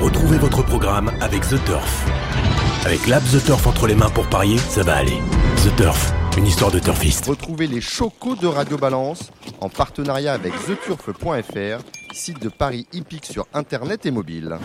Retrouvez votre programme avec The Turf. Avec l'app The Turf entre les mains pour parier, ça va aller. The Turf, une histoire de turfiste. Retrouvez les chocos de Radio Balance en partenariat avec theturf.fr, site de paris hippique sur internet et mobile.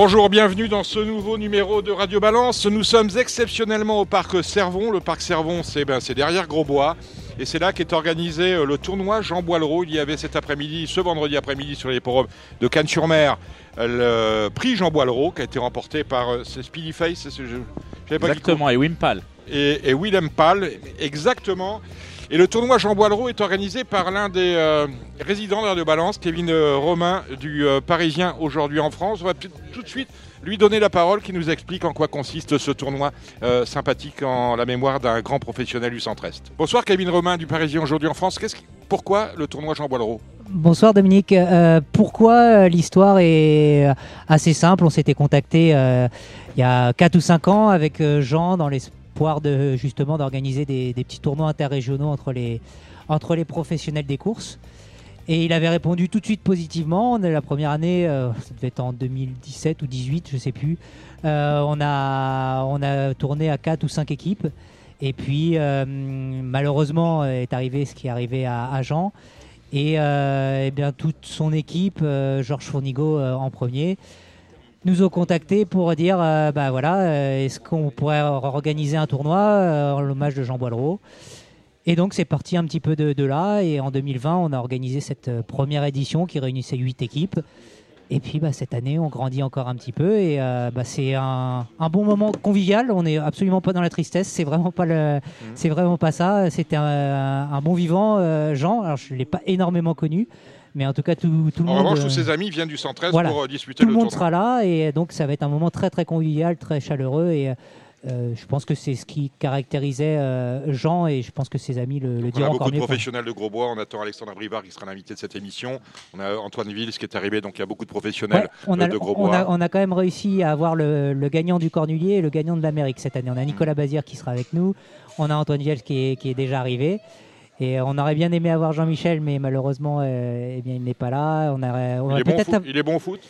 Bonjour, bienvenue dans ce nouveau numéro de Radio Balance. Nous sommes exceptionnellement au parc Servon. Le parc Servon, c'est ben, derrière Grosbois. Et c'est là qu'est organisé euh, le tournoi Jean Boileau. Il y avait cet après-midi, ce vendredi après-midi, sur les forums de Cannes-sur-Mer, le prix Jean Boileau qui a été remporté par euh, Speedy Face. pas Exactement, et Wimpal. et, et Willem Pal, exactement. Et le tournoi Jean Boileau est organisé par l'un des euh, résidents de Radio Balance, Kevin euh, Romain, du euh, Parisien aujourd'hui en France. On va tout de suite lui donner la parole, qui nous explique en quoi consiste ce tournoi sympathique en la mémoire d'un grand professionnel du centre-est. Bonsoir Kevin Romain du Parisien aujourd'hui en France. Pourquoi le tournoi Jean Boileau? Bonsoir Dominique. Pourquoi l'histoire est assez simple On s'était contacté il y a 4 ou 5 ans avec Jean dans de justement d'organiser des, petits tournois interrégionaux entre les, entre les professionnels des courses. Et il avait répondu tout de suite positivement. La première année, euh, ça devait être en 2017 ou 2018, je sais plus. Euh, on, a, on a tourné à 4 ou 5 équipes. Et puis, euh, malheureusement, est arrivé ce qui est arrivé à, à Jean. Et, euh, eh bien toute son équipe, Georges Fournigo euh, en premier, nous ont contactés pour dire euh, bah voilà, euh, est-ce qu'on pourrait organiser un tournoi euh, en l'hommage de Jean Boileau Et donc c'est parti un petit peu de, de là. Et en 2020, on a organisé cette euh, première édition qui réunissait huit équipes. Et puis bah, cette année, on grandit encore un petit peu et euh, bah, c'est un, un bon moment convivial. On n'est absolument pas dans la tristesse. C'est vraiment pas le, c'est vraiment pas ça. C'était un, un bon vivant, euh, Jean. Alors je l'ai pas énormément connu, mais en tout cas tout, tout le En monde. revanche, euh, tous ses amis viennent du centre-est voilà. pour euh, disputer tout le le monde tournoi. sera là et donc ça va être un moment très très convivial, très chaleureux et euh, je pense que c'est ce qui caractérisait euh, Jean et je pense que ses amis le, le On a diront beaucoup de mieux. professionnels de Grosbois. On attend Alexandre Brivard qui sera l'invité de cette émission. On a Antoine Ville, qui est arrivé. Donc il y a beaucoup de professionnels Ouais, on, a, euh, de on, Grosbois. a, on a quand même réussi à avoir le, le gagnant du Cornulier et le gagnant de l'Amérique cette année. On a Nicolas Bazir qui sera avec nous, on a Antoine Viel qui est, qui est déjà arrivé. Et on aurait bien aimé avoir Jean-Michel, mais malheureusement, euh, eh bien, il n'est pas là. On aurait, on Il est, bon au peut-être foot, il est bon au foot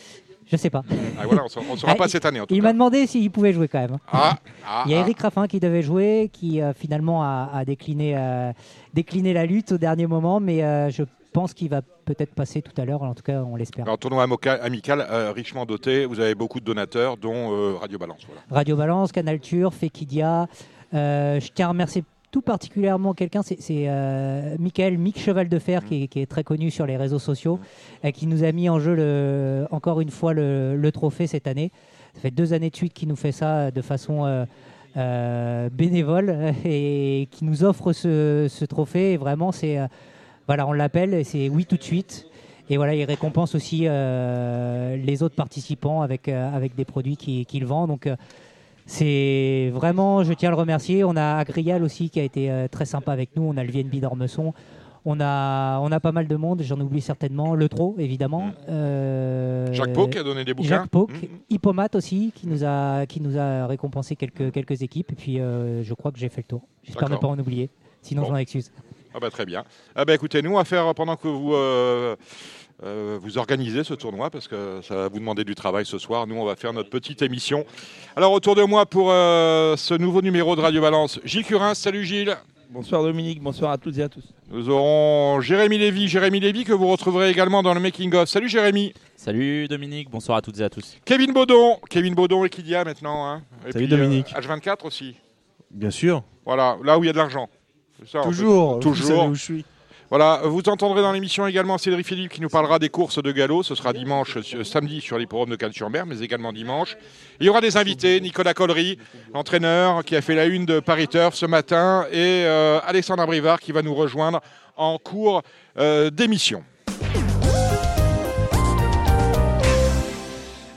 Je sais pas. Ah, voilà, On ne saura Ah, pas il- cette année en tout Il m'a demandé s'il pouvait jouer quand même. Ah, ah, Il y a. Eric Raffin qui devait jouer, qui euh, finalement a, a décliné, euh, décliné la lutte au dernier moment, mais euh, je pense qu'il va peut-être passer tout à l'heure. En tout cas, on l'espère. Alors, tournoi amical euh, richement doté. Vous avez beaucoup de donateurs, dont euh, Radio Balance. Voilà. Radio Balance, Canal Turf, Equidia. Euh, je tiens à remercier tout particulièrement quelqu'un, c'est euh, Michael Mick Cheval de Fer, qui, est, très connu sur les réseaux sociaux, euh, qui nous a mis en jeu encore une fois le, trophée cette année. Ça fait deux années de suite qu'il nous fait ça de façon euh, euh, bénévole et qui nous offre ce, trophée. Et vraiment, euh, voilà, on l'appelle et c'est oui tout de suite. Et voilà, il récompense aussi euh, les autres participants avec, euh, avec des produits qu'il vend. Donc, euh, c'est vraiment, je tiens à le remercier. On a Agrial aussi qui a été euh, très sympa avec nous. On a le VNB d'Ormesson. On a, on a pas mal de monde, j'en oublie certainement. Le Tro, évidemment. Euh, Jacques Pau qui a donné des bouquins. Jacques Pau, Mhm. Hippomat aussi, qui nous a, qui nous a récompensé quelques, quelques équipes. Et puis, euh, je crois que j'ai fait le tour. J'espère ne pas en oublier. Sinon, Bon. je m'en excuse. Ah bah, très bien. Ah bah, écoutez, nous, on va faire pendant que vous, euh, euh, vous organisez ce tournoi, parce que ça va vous demander du travail ce soir. Nous, on va faire notre petite émission. Alors, autour de moi, pour euh, ce nouveau numéro de Radio Balance, Gilles Curin. Salut Gilles. Bonsoir Dominique, bonsoir à toutes et à tous. Nous aurons Jérémy Lévy. Jérémy Lévy, que vous retrouverez également dans le Making of. Salut Jérémy. Salut Dominique, bonsoir à toutes et à tous. Kevin Baudon. Kevin Baudon, maintenant. Hein. Et Salut puis, Dominique. euh, H24 aussi. Bien sûr, Voilà, là où il y a de l'argent. Toujours, Toujours. Vous savez où je suis. Voilà, vous entendrez dans l'émission également Cédric Philippe qui nous parlera des courses de galop. Ce sera dimanche, sur- samedi sur l'hippodrome de Cannes-sur-Mer, mais également dimanche. Il y aura des invités, Nicolas Collery, l'entraîneur qui a fait la une de Paris Turf ce matin, et euh, Alexandre Brivard qui va nous rejoindre en cours euh, d'émission.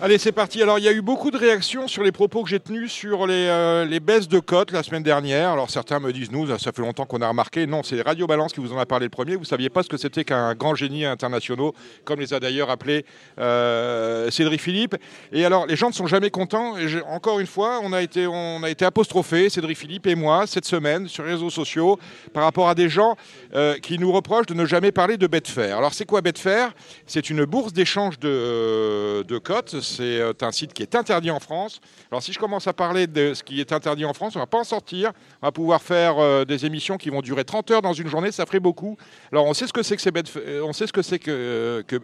Allez, c'est parti. Alors, il y a eu beaucoup de réactions sur les propos que j'ai tenus sur les, euh, les baisses de cotes la semaine dernière. Alors, certains me disent, nous, ça fait longtemps qu'on a remarqué. Non, c'est Radio Balance qui vous en a parlé le premier. Vous ne saviez pas ce que c'était qu'un grand génie international, comme les a d'ailleurs appelés euh, Cédric Philippe. Et alors, les gens ne sont jamais contents. Encore une fois, on a été, été apostrophé, Cédric Philippe et moi, cette semaine, sur les réseaux sociaux, par rapport à des gens euh, qui nous reprochent de ne jamais parler de Betfair. Alors, c'est quoi Betfair? C'est une bourse d'échange de, de cotes. C'est euh, un site qui est interdit en France. Alors, si je commence à parler de ce qui est interdit en France, on va pas en sortir. On va pouvoir faire euh, des émissions qui vont durer 30 heures dans une journée. Ça ferait beaucoup. Alors, on sait ce que c'est que, Betf- euh, on sait ce que, que.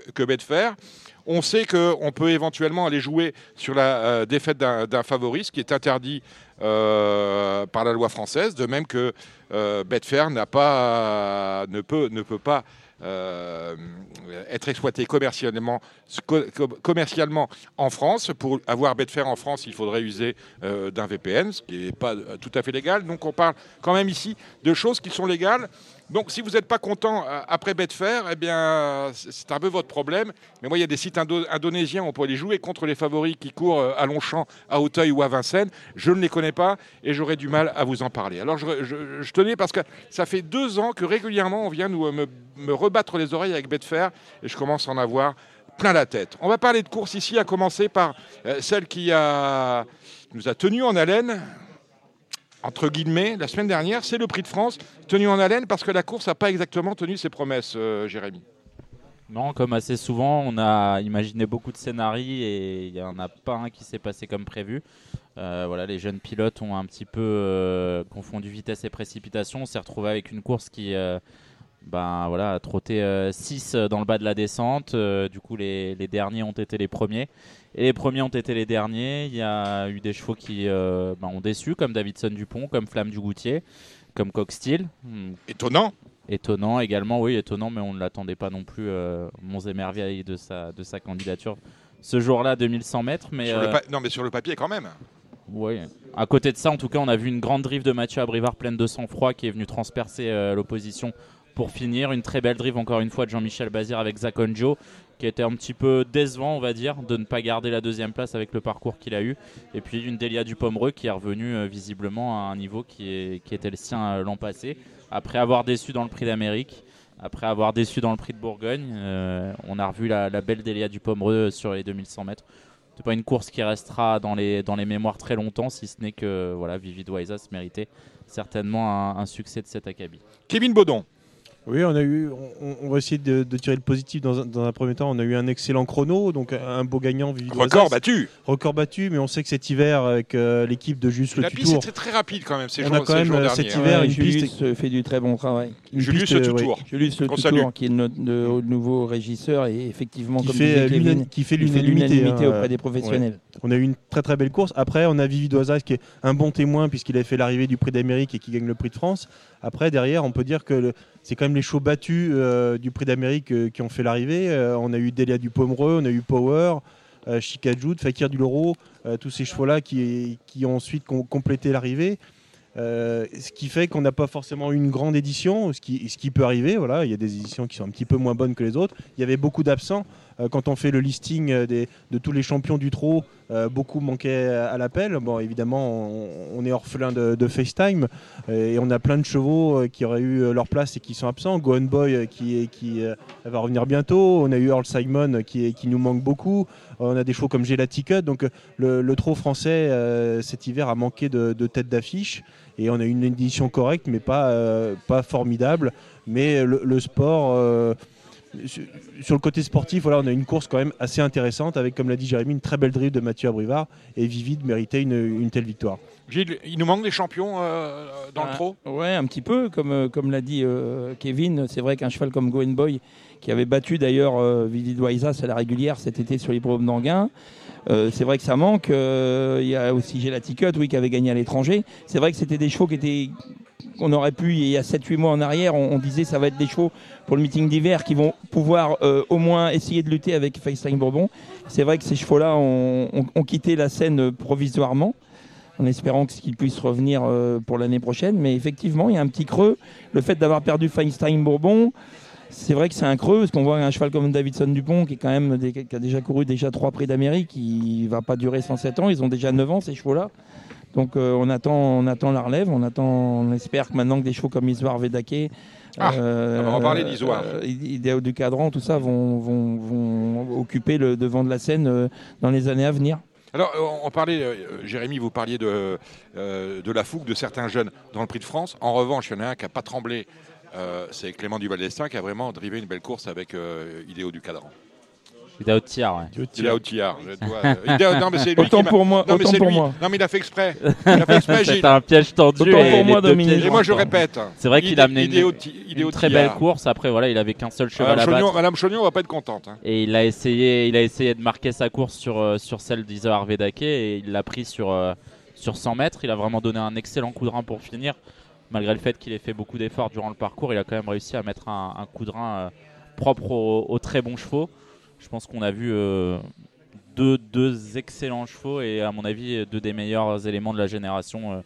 On sait qu'on peut éventuellement aller jouer sur la défaite d'un favori, ce qui est interdit par la loi française, de même que euh, n'a pas, ne, ne peut pas euh, être exploité commercialement, co- co- commercialement en France. Pour avoir Betfair en France, il faudrait user euh, d'un VPN, ce qui n'est pas tout à fait légal. Donc on parle quand même ici de choses qui sont légales. Donc si vous n'êtes pas content euh, après Betfair, eh bien c'est un peu votre problème. Mais moi, il y a des sites indo- indonésiens on peut aller jouer contre les favoris qui courent euh, à Longchamp, à Auteuil ou à Vincennes. Je ne les connais pas et j'aurais du mal à vous en parler. Alors je, tenais parce que ça fait deux ans que régulièrement on vient euh, me, me rebattre les oreilles avec Betfair et je commence à en avoir plein la tête. On va parler de course ici, à commencer par celle qui nous a tenu en haleine, entre guillemets, la semaine dernière, c'est le Prix de France, tenu en haleine parce que la course n'a pas exactement tenu ses promesses, euh, Jérémy. Non, comme assez souvent, on a imaginé beaucoup de scénarios et il n'y en a pas un qui s'est passé comme prévu. Euh, voilà, les jeunes pilotes ont un petit peu euh, confondu vitesse et précipitation. On s'est retrouvé avec une course qui ben, voilà, a trotté 6 dans le bas de la descente. Euh, du coup, les, les derniers ont été les premiers. Et les premiers ont été les derniers. Il y a eu des chevaux qui euh, ben, ont déçu, comme Davidson Dupont, comme Flamme du Goutier, comme Coxsteel. Hmm, Étonnant. Étonnant également, oui, étonnant, mais on ne l'attendait pas non plus, euh, Monts et Merveilles, de sa, de sa candidature ce jour-là, 2100 mètres. Mais, euh, non, mais sur le papier quand même. ouais. À côté de ça, en tout cas, on a vu une grande drive de Mathieu Abrivard pleine de sang-froid qui est venu transpercer euh, l'opposition pour finir. Une très belle drive, encore une fois, de Jean-Michel Bazir avec Zach Onjo, qui était un petit peu décevant, on va dire, de ne pas garder la deuxième place avec le parcours qu'il a eu. Et puis une Delia Dupomereux qui est revenue euh, visiblement à un niveau qui, était le sien euh, l'an passé. Après avoir déçu dans le prix d'Amérique, après avoir déçu dans le prix de Bourgogne, euh, on a revu la, belle Delia Dupomereux sur les 2100 mètres. C'est pas une course qui restera dans les, dans les mémoires très longtemps, si ce n'est que voilà, Vivid Waisas méritait certainement un, un succès de cet acabit. Kevin Baudon. Oui, on a eu, on, on va essayer de, de tirer le positif dans un, dans un premier temps. On a eu un excellent chrono, donc un beau gagnant. Record battu. Record battu, mais on sait que cet hiver, avec euh, l'équipe de Juste le La piste Tutour, était très rapide quand même ces On jours, a quand ces même, euh, cet hein. hiver, Ouais, une Julius piste- fait du très bon travail. une Julius piste, Le euh, ouais, Toutour. Julius Le salue. qui est notre nouveau régisseur et effectivement, qui comme fait, disait Kevin, qui fait l'unanimité. hein, auprès des professionnels. On a eu une très très belle course. Après, on a Vivid Oisas qui est un bon témoin puisqu'il a fait l'arrivée du Prix d'Amérique et qui gagne le Prix de France. Après, derrière, on peut dire que le- c'est quand même les chevaux battus euh, du Prix d'Amérique euh, qui ont fait l'arrivée. Euh, on a eu Delia du Pomereux, on a eu Power, Chicajou, Fakir du Loro, tous ces chevaux-là qui, ont ensuite com- complété l'arrivée. Ce qui fait qu'on n'a pas forcément une grande édition, ce qui, ce qui peut arriver. Voilà, il y a des éditions qui sont un petit peu moins bonnes que les autres. Il y avait beaucoup d'absents. Euh, quand on fait le listing euh, de tous les champions du trot, euh, beaucoup manquaient à l'appel. Bon, évidemment, on, est orphelin de, FaceTime et on a plein de chevaux qui auraient eu leur place et qui sont absents. Gohan Boy qui, va revenir bientôt. On a eu Earl Simon qui, nous manque beaucoup. On a des chevaux comme Gelati Cut. Donc le, trot français cet hiver a manqué de, tête d'affiche et on a eu une édition correcte mais pas, formidable. Mais le, sport. Sur le côté sportif, voilà, on a une course quand même assez intéressante avec, comme l'a dit Jérémy, une très belle drive de Mathieu Abrivard et Vivid méritait une, une telle victoire. Gilles, il nous manque des champions euh, dans le Ah, trot? Ouais, un petit peu, comme, euh, comme l'a dit euh, Kevin. C'est vrai qu'un cheval comme Goen Boy, qui avait battu d'ailleurs euh, Vivid Waisas à la régulière cet été sur l'hippodrome d'Anguin, euh, c'est vrai que ça manque. Euh, Il y a aussi Gelati Cut, oui, qui avait gagné à l'étranger. C'est vrai que c'était des chevaux qui étaient qu'on aurait pu, il y a 7-8 mois en arrière, on, on disait ça va être des chevaux pour le meeting d'hiver qui vont pouvoir euh, au moins essayer de lutter avec FaceTime Bourbon. C'est vrai que ces chevaux-là ont, quitté la scène provisoirement en espérant qu'ils puissent revenir euh, pour l'année prochaine. Mais effectivement, il y a un petit creux. Le fait d'avoir perdu Feinstein Bourbon, c'est vrai que c'est un creux, parce qu'on voit un cheval comme Davidson Dupont, qui, qui a déjà couru déjà trois prix d'Amérique, il va pas durer 107 ans, ils ont déjà 9 ans ces chevaux-là. Donc euh, on, attend, on attend la relève, on, attend, on espère que maintenant que des chevaux comme Isoar Vedake, Ah, on va en parler d'Isoar. euh, Idéal du cadran, tout ça vont, vont, vont occuper le devant de la scène euh, dans les années à venir. Alors, on- parlait, euh, Jérémy, vous parliez de, euh, de la fougue de certains jeunes dans le Prix de France. En revanche, il y en a un qui n'a pas tremblé. euh, c'est Clément Duval d'Estaing qui a vraiment drivé une belle course avec euh, Idéo du Cadran. Il est au tiers, ouais. Il a au tillard. je dois- euh, non, mais c'est lui Autant qui m'a- pour moi, Non, mais c'est lui. Non, mais il a fait exprès. Il a fait exprès, Gilles. C'est un piège tendu. Autant et pour moi, Dominique. pièges Et moi, je répète. C'est vrai qu'il a amené une, très belle course. Après, voilà, il avait qu'un seul cheval Madame à battre. Chognon, Madame Chognon va pas être contente. hein. Et il a essayé, il a essayé de marquer sa course sur, euh, sur celle d'Isa Vedake et il l'a pris sur, euh, sur 100 mètres. Il a vraiment donné un excellent coup de rein pour finir. Malgré le fait qu'il ait fait beaucoup d'efforts durant le parcours, il a quand même réussi à mettre un, un coup de rein euh, propre aux, aux très bons chevaux. Je pense qu'on a vu euh, deux, deux excellents chevaux et à mon avis deux des meilleurs éléments de la génération euh,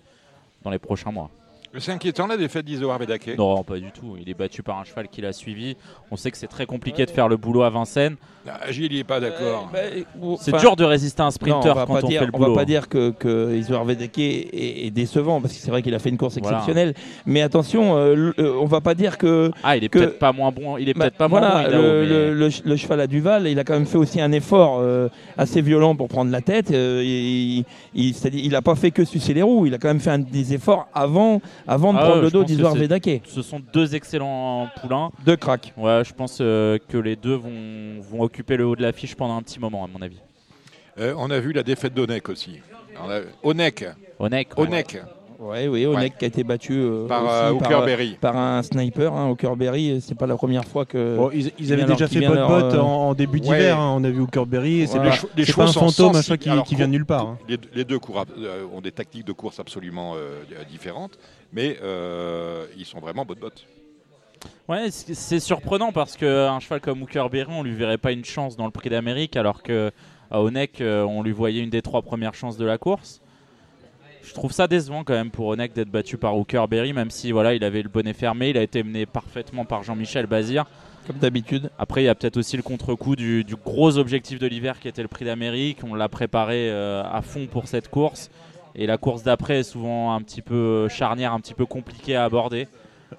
dans les prochains mois. C'est inquiétant la défaite d'Isoar Vedake. Non, pas du tout. Il est battu par un cheval qu'il a suivi. On sait que c'est très compliqué de faire le boulot à Vincennes. Ah, Gilles, il n'est pas d'accord. Euh, bah, C'est dur de résister à un Non, sprinter on va quand on dire, fait le on boulot. va pas dire que, que est, est décevant parce que c'est vrai qu'il a fait une course Voilà. exceptionnelle. Mais attention, euh, euh, on va pas dire que Ah, il est que- peut-être pas moins bon. Il est bah, peut-être pas voilà, moins bon. Idaho, le, mais- le- le ch- le cheval à Duval, il a quand même fait aussi un effort euh, assez violent pour prendre la tête. Euh, il, il, c'est-à-dire, il a pas fait que sucer les roues, il a quand même fait un- des efforts avant, avant de Ah prendre le dos d'Isoar Vedake. Ce sont deux excellents poulains. De crack. Ouais, je pense euh, que les deux vont, vont occuper le haut de l'affiche pendant un petit moment, à mon avis. Euh, on a vu la défaite d'Onek aussi. A- Onek, Onek. ouais. Onek Ouais, oui, Onek Ouais. qui a été battu euh, par aussi euh, par, Hooker Berry. par un sniper, hein, Berry. C'est pas la première fois que. Bon, ils, avaient déjà fait bot leur, bot euh, en, en début ouais. d'hiver. hein. On a vu Hooker Berry. C'est Voilà. pas, pas un fantôme, cheval qui, Alors, qui vient de nulle part. hein. Les, les deux courent, euh, ont des tactiques de course absolument euh, différentes, mais euh, ils sont vraiment bot bot. Ouais, c'est surprenant parce qu'un cheval comme Hooker Berry, on lui verrait pas une chance dans le prix d'Amérique, alors que à Onek, euh, on lui voyait une des trois premières chances de la course. Je trouve ça décevant quand même pour Onek d'être battu par Hooker Berry, même si voilà, il avait le bonnet fermé, il a été mené parfaitement par Jean-Michel Bazir. Comme d'habitude. Après, il y a peut-être aussi le contre-coup du, du gros objectif de l'hiver qui était le prix d'Amérique. On l'a préparé euh, à fond pour cette course. Et la course d'après est souvent un petit peu charnière, un petit peu compliquée à aborder.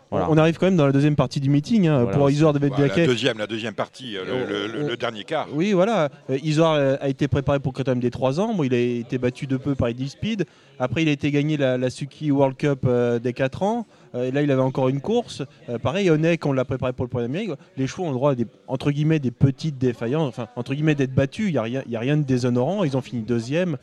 Voilà. On arrive quand même dans la deuxième partie du meeting. hein, Voilà. Pour Isor de Bah, la deuxième, la deuxième partie, euh, le, le- le- le dernier quart. Oui, voilà. Euh, Isor euh, a été préparé pour Critérium des 3 ans. Bon, il a été battu de peu par Eddie Speed. Après, il a été gagné la, la Suki World Cup euh, des 4 ans. Euh, et là, il avait encore une course. Euh, pareil, Onek, on l'a préparé pour le premier Amérique. Les chevaux ont le droit à des, entre guillemets, des petites défaillances. Enfin, entre guillemets, d'être battus. Il n'y a, rien- il y a rien de déshonorant. Ils ont fini deuxième.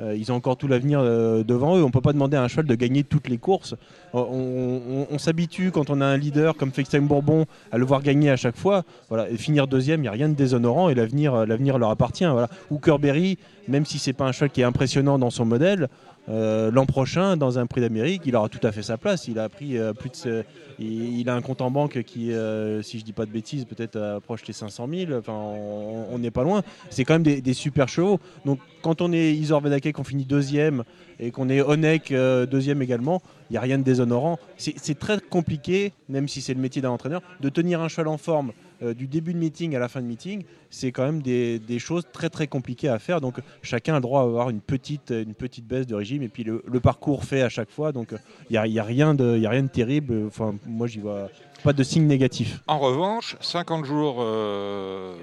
Euh, ils ont encore tout l'avenir euh, devant eux. On peut pas demander à un cheval de gagner toutes les courses. On, on- s'habitue quand on a un leader comme FaceTime Bourbon à le voir gagner à chaque fois. Voilà, finir deuxième, il n'y a rien de déshonorant et l'avenir, euh, leur appartient. Voilà. Hooker Berry, même si c'est pas un cheval qui est impressionnant dans son modèle, euh, l'an prochain, dans un prix d'Amérique, il aura tout à fait sa place. Il a pris euh, plus de, il, a un compte en banque qui, euh, si je dis pas de bêtises, peut-être approche les 500 000. Enfin, on n'est pas loin. C'est quand même des, super chevaux. Donc, quand on est Isor Vedake, qu'on finit deuxième et qu'on est Onek deuxième également, il n'y a rien de déshonorant. C'est très compliqué, même si c'est le métier d'un entraîneur, de tenir un cheval en forme euh, du début de meeting à la fin de meeting. C'est quand même des, choses très très compliquées à faire. Donc chacun a le droit à avoir une petite, une petite baisse de régime et puis le, parcours fait à chaque fois. Donc il n'y a, y a rien de a rien de terrible. Enfin, moi, j'y vois pas de signe négatif. En revanche, 50 jours euh,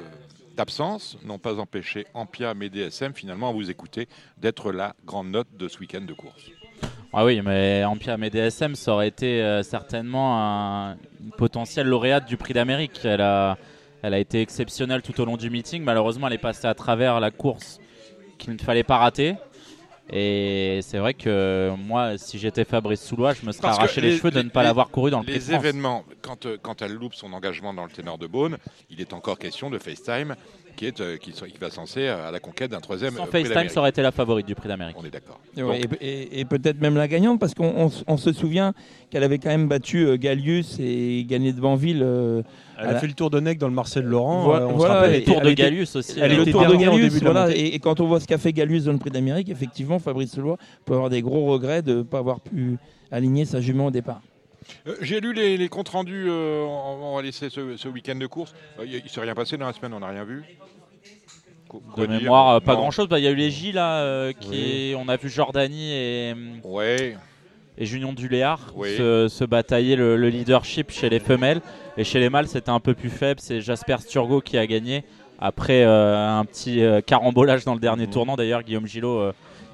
d'absence n'ont pas empêché Ampia et DSM finalement à vous écouter d'être la grande note de ce week-end de course. Ah oui, mais Ampia DSM, ça aurait été euh, certainement un, une potentielle lauréate du prix d'Amérique. Elle a, elle a été exceptionnelle tout au long du meeting. Malheureusement, elle est passée à travers la course qu'il ne fallait pas rater. Et c'est vrai que moi, si j'étais Fabrice Soulois, je me serais Parce arraché les, les- cheveux de ne pas l'avoir couru dans le Les événements, quand, euh, quand elle loupe son engagement dans le ténor de Beaune, il est encore question de FaceTime qui, est, euh, qui, qui va censé à la conquête d'un troisième Sans euh, FaceTime, ça aurait été la favorite du prix d'Amérique. On est d'accord. Et, Bon. ouais, et- et- et peut-être même la gagnante, parce qu'on on s- on se souvient qu'elle avait quand même battu euh, Gallius et gagné devant Ville. euh, Elle a fait le tour de Nec dans le Marcel Laurent. Voilà, euh, on voilà, se rappelle. et- Le tour de Gallius aussi. elle le était Tour de Gallius, la voilà, et quand on voit ce qu'a fait Gallius dans le Prix d'Amérique, effectivement, Fabrice Leloy peut avoir des gros regrets de ne pas avoir pu aligner sa jument au départ. Euh, J'ai lu les, les comptes rendus, euh, on, on va laisser ce, ce week-end de course. Euh, Il ne s'est rien passé dans la semaine, on n'a rien vu. Qu- De mémoire, pas Non. grand chose. Il y a eu les J là, qui Oui. est- on a vu Jordanie et, Ouais, et Junion du Léard Oui. se, se batailler le, le leadership chez les femelles. Et chez les mâles, c'était un peu plus faible. C'est Jasper Sturgo qui a gagné après un petit carambolage dans le dernier Mhm. tournant. D'ailleurs, Guillaume Gillot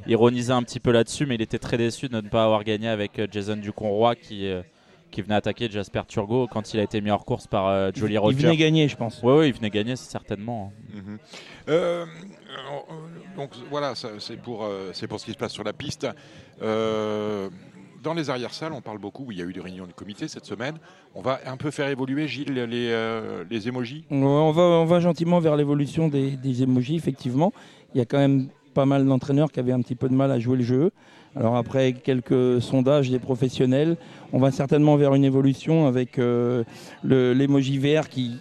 ironisait un petit peu là-dessus, mais il était très déçu de ne pas avoir gagné avec Jason Duconroy qui, euh, qui venait attaquer Jasper Turgo quand il a été mis hors course par euh, Jolly Il Roger. venait gagner, je pense. Oui, oui, il venait gagner, c'est certainement. hein. Mhm. Euh, euh, donc voilà, c'est pour, euh, c'est pour ce qui se passe sur la piste. Euh, dans les arrières-salles, on parle beaucoup, il y a eu des réunions de comité cette semaine. On va un peu faire évoluer, Gilles, les, euh, les émojis? Ouais, On va, on va gentiment vers l'évolution des, des emojis, effectivement. Il y a quand même pas mal d'entraîneurs qui avaient un petit peu de mal à jouer le jeu. Alors après quelques sondages des professionnels, on va certainement vers une évolution avec euh, l'emoji vert qui,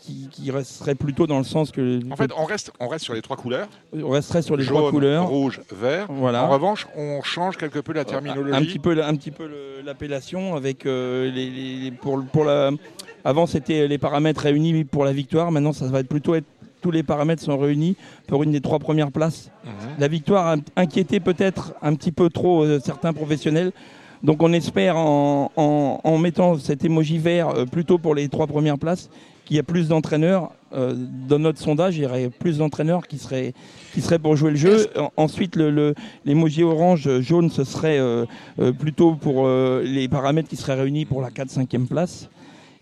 qui, qui resterait plutôt dans le sens que En fait, on reste, on reste sur les trois couleurs. on resterait sur les jaune, trois couleurs. rouge, vert. Voilà. En revanche, on change quelque peu la terminologie. Un petit peu, un petit peu l'appellation avec euh, les, les- les- pour, pour la. Avant c'était les paramètres réunis pour la victoire. Maintenant ça va être plutôt être tous les paramètres sont réunis pour une des trois premières places. Mhm. La victoire a inquiété peut-être un petit peu trop euh, certains professionnels. Donc on espère en, en- en mettant cet émoji vert euh, plutôt pour les trois premières places qu'il y a plus d'entraîneurs. euh, dans notre sondage, il y aurait plus d'entraîneurs qui seraient, qui seraient pour jouer le jeu. En- ensuite, le- le- l'émoji orange, euh, jaune, ce serait euh, plutôt pour les paramètres qui seraient réunis pour la 4-5e place.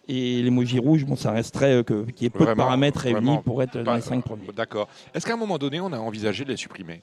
Et l'émoji rouge, bon, ça resterait que- qu'il y ait peu de paramètres réunis pour être dans les 5 premiers. D'accord. Est-ce qu'à un moment donné, on a envisagé de les supprimer?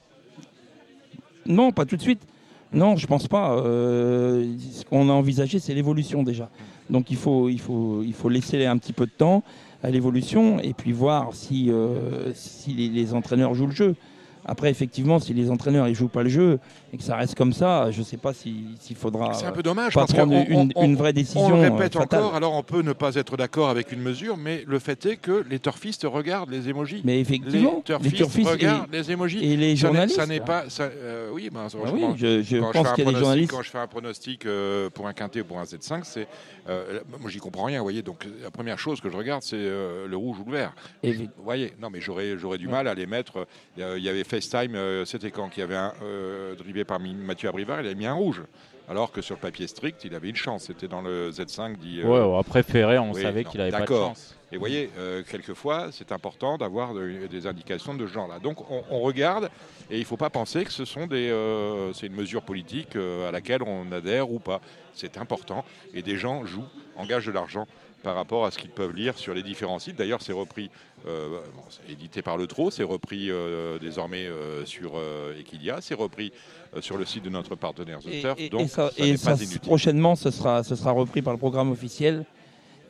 Non, pas tout de suite. Non, je pense pas. Euh, ce qu'on a envisagé, c'est l'évolution déjà. Donc il faut, il, faut, il faut laisser un petit peu de temps à l'évolution et puis voir si, euh, si les, les entraîneurs jouent le jeu. Après, effectivement, si les entraîneurs ne jouent pas le jeu et que ça reste comme ça, je ne sais pas si- s'il faudra C'est un euh, peu dommage pas parce prendre qu'on- une, on- une vraie On décision le euh, répète fatale. encore, alors on peut ne pas être d'accord avec une mesure, mais le fait est que les turfistes regardent les émojis. Mais les effectivement, turfistes, turfistes et- regardent les émojis. et, les journalistes. Ça n'est pas. ça- euh, oui, ben, Ah oui, je, je quand, je pense fais un qu'il y a des pronostic- journalistes. quand je fais un pronostic euh, pour un quintet ou pour un Z5, c'est euh, moi j'y comprends rien, vous voyez. Donc la première chose que je regarde, c'est euh, le rouge ou le vert. Et- Vous voyez, non, mais j'aurais j'aurais du mal à les mettre. Euh, Il y avait FaceTime, euh, c'était quand il y avait un euh, drivé par Mathieu Abrivard, il avait mis un rouge. Alors que sur le papier strict, il avait une chance. C'était dans le Z5 dit. euh, Ouais, on a préféré, on oui, savait qu'il avait pas de chance. Et vous voyez, euh, quelquefois, c'est important d'avoir de- des indications de ce genre-là. Donc, on, on regarde, et il ne faut pas penser que ce sont des, euh, c'est une mesure politique euh, à laquelle on adhère ou pas. C'est important, et des gens jouent, engagent de l'argent par rapport à ce qu'ils peuvent lire sur les différents sites. D'ailleurs, c'est repris, euh, bon, c'est édité par le Trot, c'est repris euh, désormais euh, sur Equidia, c'est repris sur le site de notre partenaire The Et, Turf, et- donc et ça, ça et n'est ça, pas inutile. prochainement, ce sera, ce sera repris par le programme officiel.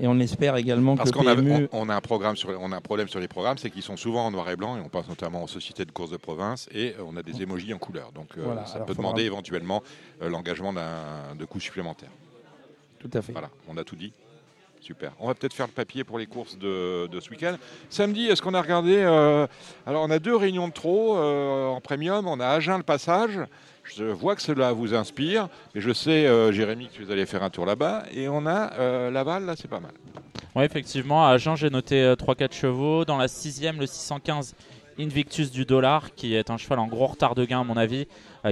Et on espère également Parce que qu'on a, PMU... on, on a un programme sur, on a un problème sur les programmes, c'est qu'ils sont souvent en noir et blanc, et on pense notamment aux sociétés de courses de province, et on a des émojis en couleur. Donc Voilà, ça peut demander éventuellement l'engagement d'un de coûts supplémentaires. Tout à fait. Voilà, on a tout dit. Super. On va peut-être faire le papier pour les courses de, ce week-end. Samedi, est-ce qu'on a regardé euh, Alors, on a deux réunions de trop euh, en premium. On a Agen le passage. Je vois que cela vous inspire, mais je sais, euh, Jérémy, que vous allez faire un tour là-bas. Et on a Laval, là, c'est pas mal. Oui, effectivement, à Agen, j'ai noté euh, 3-4 chevaux. Dans la sixième, le 615 Invictus du Dollar, qui est un cheval en gros retard de gain, à mon avis,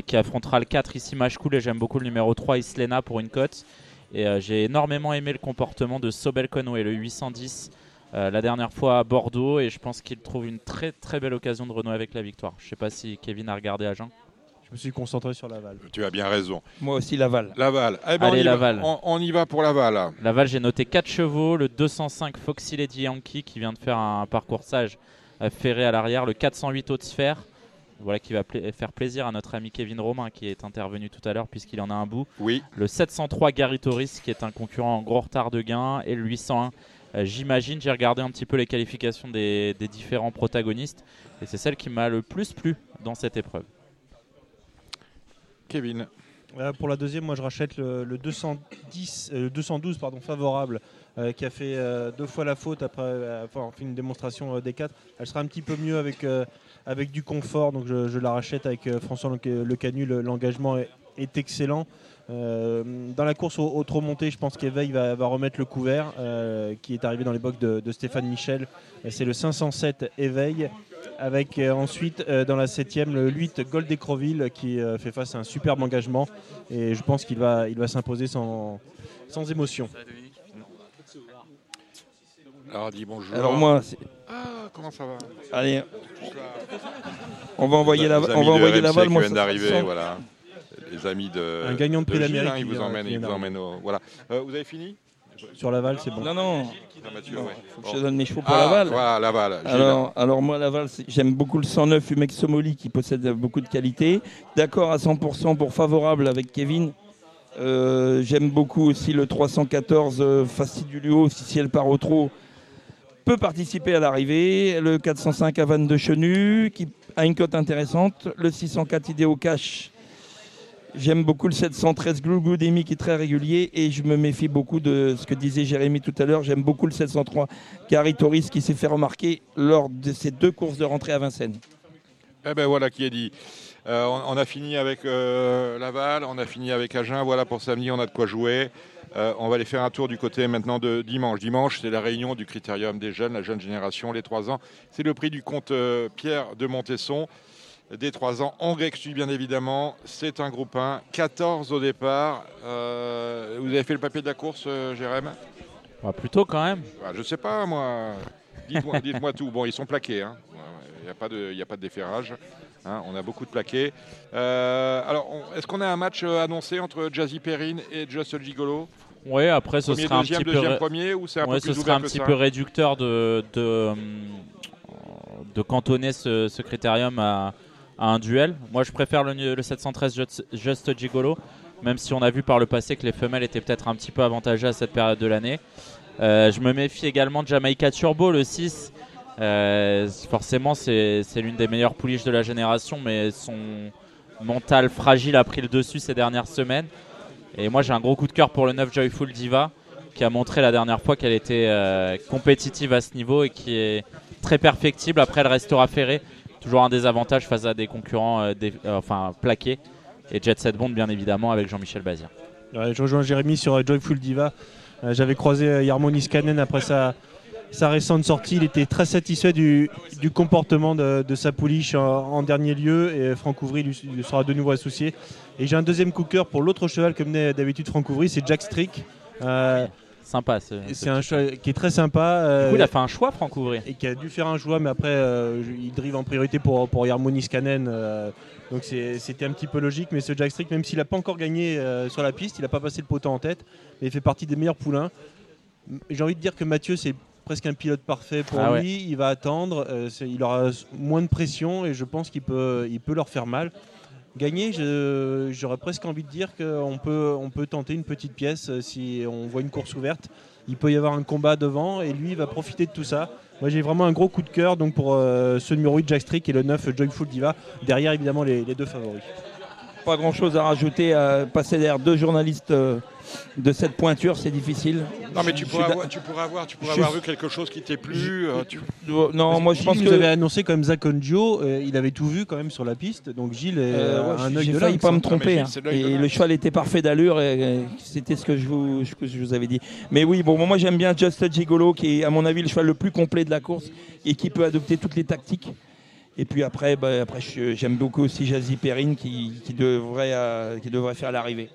qui affrontera le 4 ici, Match Cool, et j'aime beaucoup le numéro 3, Islena, pour une cote. Et euh, j'ai énormément aimé le comportement de Sobel Conway, le 810, euh, la dernière fois à Bordeaux, et je pense qu'il trouve une très très belle occasion de renouer avec la victoire. Je sais pas si Kevin a regardé Agen. Je me suis concentré sur Laval. Tu as bien raison. Moi aussi, Laval. Laval. Eh ben, Allez, on y va. Laval. On, on y va pour Laval. Laval, j'ai noté 4 chevaux, le 205 Foxy Lady Yankee qui vient de faire un parcoursage euh, ferré à l'arrière, le 408 Haute Sphère, voilà qui va pla- faire plaisir à notre ami Kevin Romain qui est intervenu tout à l'heure puisqu'il en a un bout, Oui. le 703 Gary Torres qui est un concurrent en gros retard de gain et le 801 euh, J'imagine, j'ai regardé un petit peu les qualifications des, des différents protagonistes et c'est celle qui m'a le plus plu dans cette épreuve. Kevin. Euh, pour la deuxième, moi je rachète le, le 210, euh, le 212 pardon, favorable euh, qui a fait euh, deux fois la faute après euh, avoir fait une démonstration euh, des quatre. Elle sera un petit peu mieux avec, euh, avec du confort, donc je, je la rachète avec euh, François Le, Canu. le- L'engagement est, est excellent. Euh, dans la course au, au trot monté, je pense qu'Eveil va, va remettre le couvert euh, qui est arrivé dans les box de, de Stéphane Michel. C'est le 507 Éveil. Avec euh, ensuite euh, dans la 7ème le 8 Gold Écroville qui euh, fait face à un superbe engagement. Et je pense qu'il va, il va s'imposer sans, sans émotion. Alors, dis bonjour. Alors moi, Ah, comment ça va allez, on va envoyer la, on va de envoyer Laval. qui Moi, d'arriver, voilà. Les amis de. Un gagnant de prix Gilles, d'Amérique hein, ils qui vous emmènent, ils vous emmènent au- Voilà. Euh, vous avez fini Sur Laval, c'est bon. Non, non. Non, Mathieu, ouais. Faut que Bon. je donne mes chevaux pour Ah, Laval. Voilà, Laval. Alors, alors moi, Laval, j'aime beaucoup le 109 Umex Somoli qui possède beaucoup de qualité. D'accord à 100% pour favorable avec Kevin. Euh, j'aime beaucoup aussi le 314 euh, Fastidulio, si, si elle part au trot, peut participer à l'arrivée. Le 405 Havane de Chenu qui a une cote intéressante. Le 604 Idéo Cash. J'aime beaucoup le 713 Glugou Demi qui est très régulier et je me méfie beaucoup de ce que disait Jérémy tout à l'heure. J'aime beaucoup le 703 Gary Torres qui s'est fait remarquer lors de ses deux courses de rentrée à Vincennes. Eh ben voilà qui est dit. Euh, on, on a fini avec euh, Laval, on a fini avec Agen. Voilà pour samedi, on a de quoi jouer. Euh, on va aller faire un tour du côté maintenant de dimanche. Dimanche, c'est la réunion du critérium des jeunes, la jeune génération, les 3 ans. C'est le prix du compte euh, Pierre de Montesson. Des 3 ans, en grec bien évidemment. C'est un groupe 1, 14 au départ. Euh, vous avez fait le papier de la course, Jérém? Bah, plutôt quand même. Ah, Je sais pas, moi. Dites-moi dites-moi tout. Bon, ils sont plaqués. hein. Il n'y a, pas de- il y a pas de déferrage. hein. On a beaucoup de plaqués. Euh, alors, est-ce qu'on a un match euh, annoncé entre Jazzy Perrine et Just Gigolo Ouais, après ce Premier, sera un petit peu. deuxième, premier ou c'est un ouais, peu ce plus serait ouvert un que petit peu réducteur de, de, hum, de cantonner ce, ce critérium à, à un duel. Moi, je préfère le, le 713 Just, Gigolo, même si on a vu par le passé que les femelles étaient peut-être un petit peu avantagées à cette période de l'année. Euh, je me méfie également de Jamaica Turbo, le 6. Euh, forcément, c'est c'est l'une des meilleures pouliches de la génération, mais son mental fragile a pris le dessus ces dernières semaines. Et moi, j'ai un gros coup de cœur pour le 9 Joyful Diva, qui a montré la dernière fois qu'elle était euh, compétitive à ce niveau et qui est très perfectible. Après, elle restera ferrée. Toujours un désavantage face à des concurrents euh, euh, enfin, plaqués. Et Jet Set Bond, bien évidemment, avec Jean-Michel Bazir. Je rejoins Jérémy sur Joyful Diva. J'avais croisé Yarmo Niskanen après sa, récente sortie. Il était très satisfait du, comportement de, sa pouliche en, dernier lieu et Franck Ouvry lui sera de nouveau associé. Et j'ai un deuxième coup cœur pour l'autre cheval que menait d'habitude Franck Ouvry, c'est Jack Strick. Euh, Sympa. ce- ce c'est un cheval qui est très sympa. Du euh, coup, il a fait un choix, Franck Ouvrier. et qui a dû faire un choix, mais après euh, il drive en priorité pour, pour Yarmo Niskanen. euh, donc c'était un petit peu logique, mais ce Jack Strick, même s'il n'a pas encore gagné euh, sur la piste, il n'a pas passé le poteau en tête, mais il fait partie des meilleurs poulains. J'ai envie de dire que Mathieu, c'est presque un pilote parfait pour Ah lui. Il va attendre, euh, il aura moins de pression et je pense qu'il peut, il peut leur faire mal. Gagner, j'aurais presque envie de dire qu'on peut, on peut tenter une petite pièce euh, si on voit une course ouverte. Il peut y avoir un combat devant et lui va profiter de tout ça. Moi j'ai vraiment un gros coup de cœur donc pour euh, ce numéro 8 Jack Strick et le 9 Joyful Diva. Derrière évidemment les deux favoris. Pas grand chose à rajouter. À passer derrière deux journalistes euh, de cette pointure, c'est difficile. Non, mais tu pourrais, avoir, tu pourrais avoir, tu pourrais avoir vu quelque chose qui t'est plu. euh, tu- Non, moi je pense que. avait annoncé quand même Zach Onjo, euh, il avait tout vu quand même sur la piste donc Gilles est Euh, ouais, euh, un œil J'ai de failli pas me tromper. Gilles, hein. Et le cheval était parfait d'allure et euh, c'était ce que je, vous, ce que je vous avais dit. Mais oui, bon, moi j'aime bien Just Gigolo qui est à mon avis le cheval le plus complet de la course et qui peut adopter toutes les tactiques. Et puis après, bah, après j'aime beaucoup aussi Jazzy Perrine qui, devrait, euh, qui devrait faire l'arrivée.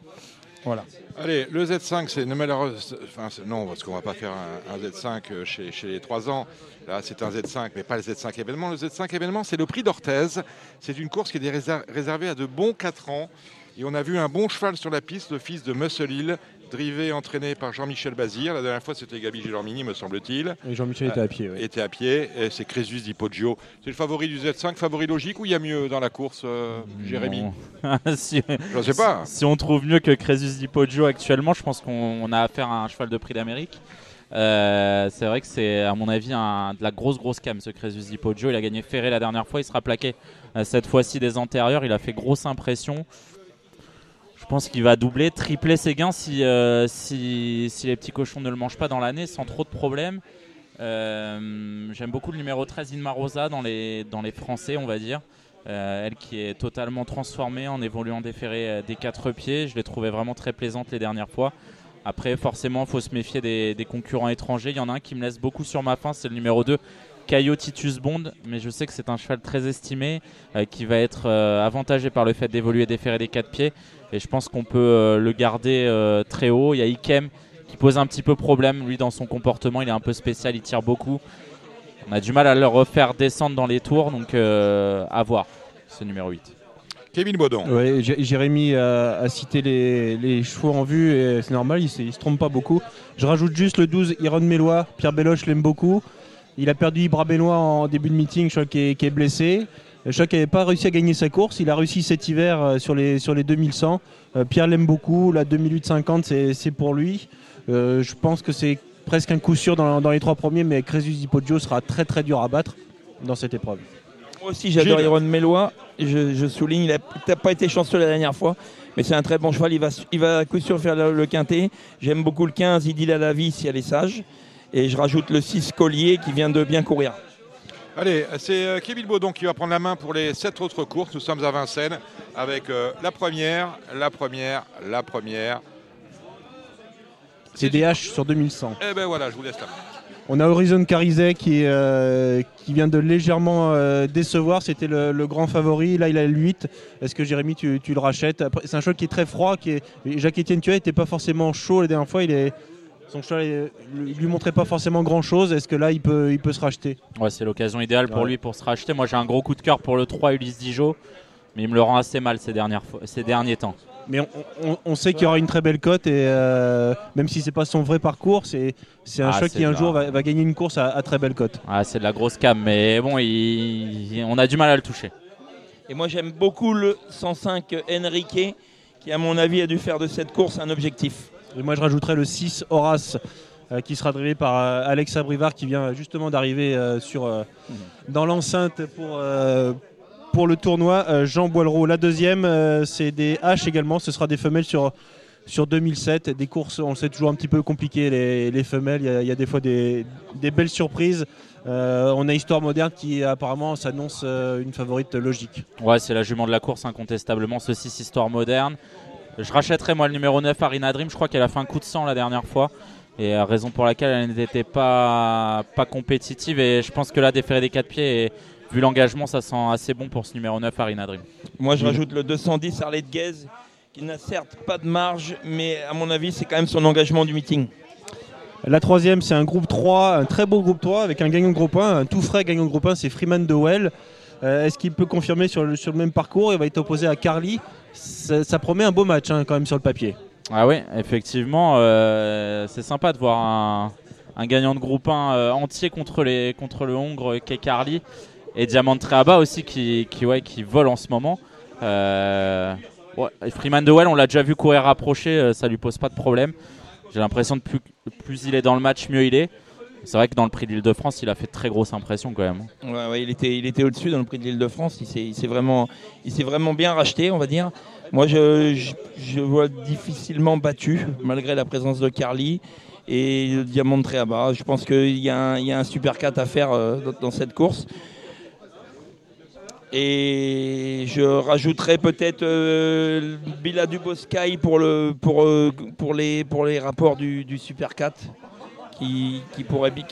Voilà. Allez, le Z5, c'est une malheureuse. Enfin, non, parce qu'on va pas faire un, un Z5 euh, chez, les 3 ans. Là, c'est un Z5, mais pas le Z5 événement. Le Z5 événement, c'est le prix d'Orthez. C'est une course qui est réser- réservée à de bons 4 ans. Et on a vu un bon cheval sur la piste, le fils de Muscle Hill, drivé, entraîné par Jean-Michel Bazir. La dernière fois, c'était Gabi Gilormini, me semble-t-il. Et Jean-Michel était à pied. ouais. Était à pied. Et c'est Crésus Di Poggio. C'est le favori du Z5, favori logique ou il y a mieux dans la course, euh, Jérémy si, Je sais pas. si on trouve mieux que Crésus Di Poggio actuellement, je pense qu'on on a affaire à un cheval de prix d'Amérique. Euh, c'est vrai que c'est, à mon avis, un- de la grosse, grosse cam ce Crésus Di Poggio. Il a gagné Ferré la dernière fois, il sera plaqué euh, cette fois-ci des antérieurs. Il a fait grosse impression. Je pense qu'il va doubler, tripler ses gains si, euh, si, si les petits cochons ne le mangent pas dans l'année sans trop de problèmes. Euh, J'aime beaucoup le numéro 13 Inma Rosa dans les, dans les Français, on va dire. Euh, elle qui est totalement transformée en évoluant des des quatre pieds. Je l'ai trouvée vraiment très plaisante les dernières fois. Après, forcément, il faut se méfier des, des concurrents étrangers. Il y en a un qui me laisse beaucoup sur ma faim, c'est le numéro 2, Caio Titus Bond. Mais je sais que c'est un cheval très estimé, qui va être avantagé par le fait d'évoluer des des quatre pieds. Et je pense qu'on peut euh, le garder euh, très haut. Il y a Ikem qui pose un petit peu problème, lui, dans son comportement. Il est un peu spécial, il tire beaucoup. On a du mal à le refaire descendre dans les tours, donc euh, à voir, ce numéro 8. Kevin Baudon. Ouais, Jérémy a, a cité les, les chevaux en vue et c'est normal, il, ne se trompe pas beaucoup. Je rajoute juste le 12 Iron Mélois, Pierre Belloche l'aime beaucoup. Il a perdu Ibra Benoît en début de meeting, je crois qu'il est, qui est blessé. Qu'il n'avait pas réussi à gagner sa course. Il a réussi cet hiver euh, sur les, sur les 2100. Euh, Pierre l'aime beaucoup. La 2008-50, c'est c'est pour lui. Euh, je pense que c'est presque un coup sûr dans, dans les trois premiers, mais Crésus Hipoggio sera très très dur à battre dans cette épreuve. Moi aussi, j'adore. Iron Mélois. Je, je souligne, il n'a pas été chanceux la dernière fois, mais c'est un très bon cheval. Il va, il va à coup sûr faire le, le quintet. J'aime beaucoup le 15, Idil à la vie, si elle est sage. Et je rajoute le 6 Collier qui vient de bien courir. Allez, c'est euh, Kevin Baudon qui va prendre la main pour les sept autres courses. Nous sommes à Vincennes avec euh, la première, la première, la première. C'est DH sur 2100. Eh ben voilà, je vous laisse la main. On a Horizon Carizet qui, euh, qui vient de légèrement euh, décevoir. C'était le, le grand favori. Là, il a le 8. Est-ce que Jérémy, tu, tu le rachètes? C'est un cheval qui est très froid. Qui est... Jacques-Étienne Thuet n'était pas forcément chaud la dernière fois. Il est... Son cheval lui montrait pas forcément grand chose. Est-ce que là, il peut, il peut se racheter? Ouais, c'est l'occasion idéale pour Ouais. lui pour se racheter. Moi, j'ai un gros coup de cœur pour le 3 Ulysse Dijon, mais il me le rend assez mal ces, dernières fois, ces derniers temps. Mais on, on- on sait qu'il y aura une très belle cote. Et euh, même si c'est pas son vrai parcours, c'est c'est un Ah, cheval c'est qui un jour va, va gagner une course à, à très belle cote. Ah, c'est de la grosse cam, mais bon, il- il- on a du mal à le toucher. Et moi, j'aime beaucoup le 105 Enrique, qui, à mon avis, a dû faire de cette course un objectif. Moi, je rajouterais le 6 Horace, euh, qui sera drivé par euh, Alex Abrivard, qui vient justement d'arriver euh, sur dans l'enceinte pour, pour le tournoi. Jean Boileau. La deuxième, c'est des H également. Ce sera des femelles sur, sur 2007. Des courses, on le sait, toujours un petit peu compliqué, les, les femelles. Il y, a, des fois des, des belles surprises. On a Histoire Moderne qui apparemment s'annonce une favorite logique. Ouais, c'est la jument de la course, incontestablement. Ce 6 Histoire moderne. Je rachèterai moi le numéro 9 Arina Dream. Je crois qu'elle a fait un coup de sang la dernière fois. Et euh, raison pour laquelle elle n'était pas, pas compétitive. Et je pense que là, déférer des 4 pieds, et vu l'engagement, ça sent assez bon pour ce numéro 9 Arina Dream. Moi, je rajoute le 210 Arlette Guez, qui n'a certes pas de marge, mais à mon avis, c'est quand même son engagement du meeting. La troisième, c'est un groupe 3, un très beau groupe 3 avec un gagnant de groupe 1, un tout frais gagnant de groupe 1, c'est Freeman Dowell. Euh, Est-ce qu'il peut confirmer sur le, sur le même parcours? Il va être opposé à Carly. Ça, promet un beau match hein, quand même sur le papier. Ah oui, effectivement, euh, c'est sympa de voir un, gagnant de groupe 1 euh, entier contre, le Hongre Kekarli et Diamant Treaba aussi qui, vole en ce moment. Euh, Freeman Dewell, on l'a déjà vu courir rapproché, euh, ça lui pose pas de problème. J'ai l'impression que plus il est dans le match, mieux il est. C'est vrai que dans le prix de l'Île-de-France, il a fait très grosse impression quand même. Il était, il était au-dessus dans le prix de l'Île-de-France. Il s'est, il s'est vraiment, il vraiment bien racheté, on va dire. Moi, je, je, vois difficilement battu, malgré la présence de Carly et le Diamant de Tréaba. Je pense qu'il y, a un- il y a un super 4 à faire euh, dans, cette course. Et je rajouterais peut-être euh, Bila pour, le, pour, euh, pour, les, pour les rapports du, du Super 4 qui,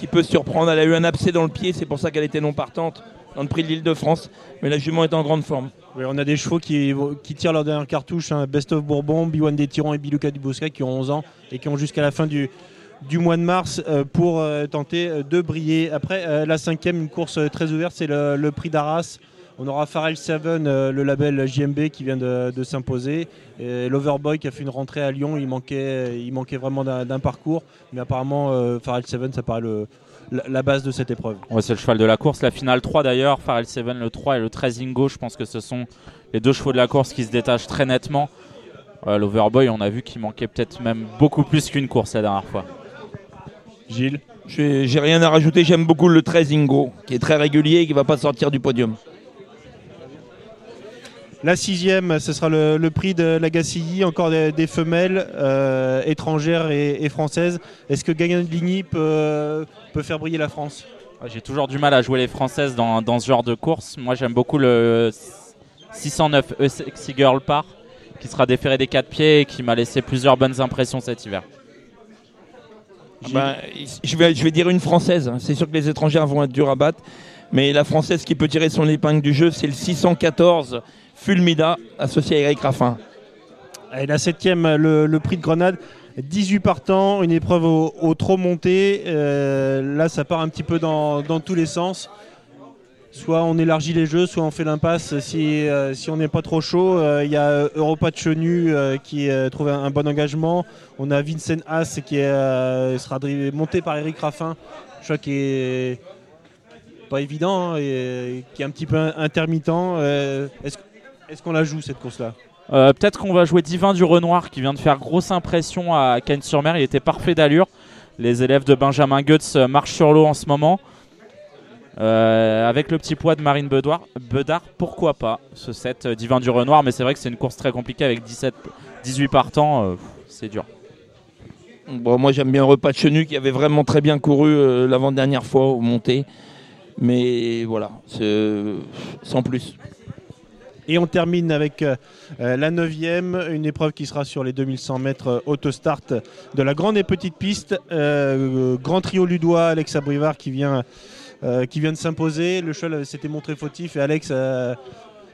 peut surprendre. Elle a eu un abcès dans le pied, c'est pour ça qu'elle était non partante dans le prix de l'île de France. Mais la jument est en grande forme. On a des chevaux qui, tirent leur dernière cartouche, hein, Best of Bourbon, Biwan des Tyrans et Biluca Dubosca qui ont 11 ans et qui ont jusqu'à la fin du, du mois de mars euh, pour euh, tenter euh, de briller. Après, la cinquième, une course très ouverte, c'est le prix d'Arras. On aura Pharrell Seven, euh, le label JMB qui vient de, de s'imposer. Et L'Overboy qui a fait une rentrée à Lyon, il manquait, il manquait vraiment d'un d'un parcours. Mais apparemment, euh, Pharrell Seven, ça paraît le, la, la base de cette épreuve. Ouais, c'est le cheval de la course. La finale 3 d'ailleurs, Pharrell Seven le 3 et le 13 Ingo, je pense que ce sont les deux chevaux de la course qui se détachent très nettement. Euh, L'Overboy, on a vu qu'il manquait peut-être même beaucoup plus qu'une course la dernière fois. Gilles? J'ai j'ai rien à rajouter, j'aime beaucoup le 13 Ingo, qui est très régulier et qui va pas sortir du podium. La sixième, ce sera le, le prix de la Gacilly, encore des, des femelles euh, étrangères et, et françaises. Est-ce que Ligny peut, peut faire briller la France? J'ai toujours du mal à jouer les françaises dans, dans ce genre de course. Moi, j'aime beaucoup le 609 E Sexy Girl Par, qui sera déféré des quatre pieds et qui m'a laissé plusieurs bonnes impressions cet hiver. Ben, je, vais, je vais dire une française. C'est sûr que les étrangères vont être durs à battre. Mais la française qui peut tirer son épingle du jeu, c'est le 614 Fulmida, associé à Eric Raffin. Et la septième, le, prix de Grenade. 18 partants, une épreuve au, trop monté. Euh, là, ça part un petit peu dans, tous les sens. Soit on élargit les jeux, soit on fait l'impasse si, euh, on n'est pas trop chaud. Euh, Il y a Europa de Chenu qui trouve un, bon engagement. On a Vincent Haas qui sera monté par Eric Raffin. Je crois qu'il est pas évident hein, et qui est un petit peu intermittent. Est-ce qu'on la joue cette course-là Euh, Peut-être qu'on va jouer Divin du Renoir qui vient de faire grosse impression à Cannes-sur-Mer. Il était parfait d'allure. Les élèves de Benjamin Goetz euh, marchent sur l'eau en ce moment. Euh, avec le petit poids de Marine Bedouard, Bedard, pourquoi pas ce set euh, Divin du Renoir Mais c'est vrai que c'est une course très compliquée avec 17, 18 partants. euh, c'est dur. Bon, moi j'aime bien Repas de Chenu qui avait vraiment très bien couru euh, l'avant-dernière fois au montée. Mais voilà, c'est sans plus. Et on termine avec euh, euh, la neuvième, une épreuve qui sera sur les 2100 mètres euh, autostart de la grande et petite piste. Grand trio ludois, Alex Abrivard qui vient, de s'imposer. Le cheval s'était montré fautif et Alex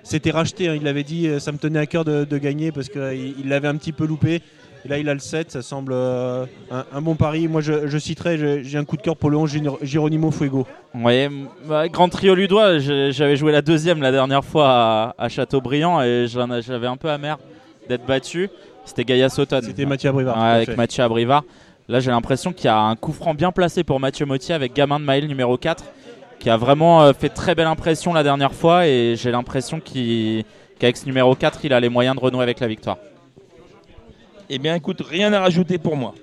s'était racheté. hein. Il avait dit ça me tenait à cœur de, gagner parce qu'il il l'avait un petit peu loupé. Et là, il a le 7, ça semble euh, un, un bon pari. Moi, je, je citerai, j'ai un coup de cœur pour le 11 Gér- Geronimo Fuego. Ouais, m- bah, Grand Trio Ludois, j'avais joué la deuxième la dernière fois à, à Châteaubriand et j'avais un peu amer d'être battu. C'était Gaïa Sauton. C'était Mathieu Abrivard. Ouais, avec. Mathieu Abrivard. Là, j'ai l'impression qu'il y a un coup franc bien placé pour Mathieu Mottier avec Gamin de Maël numéro 4 qui a vraiment euh, fait très belle impression la dernière fois et j'ai l'impression qu'avec ce numéro 4, il a les moyens de renouer avec la victoire. Eh bien écoute, rien à rajouter pour moi.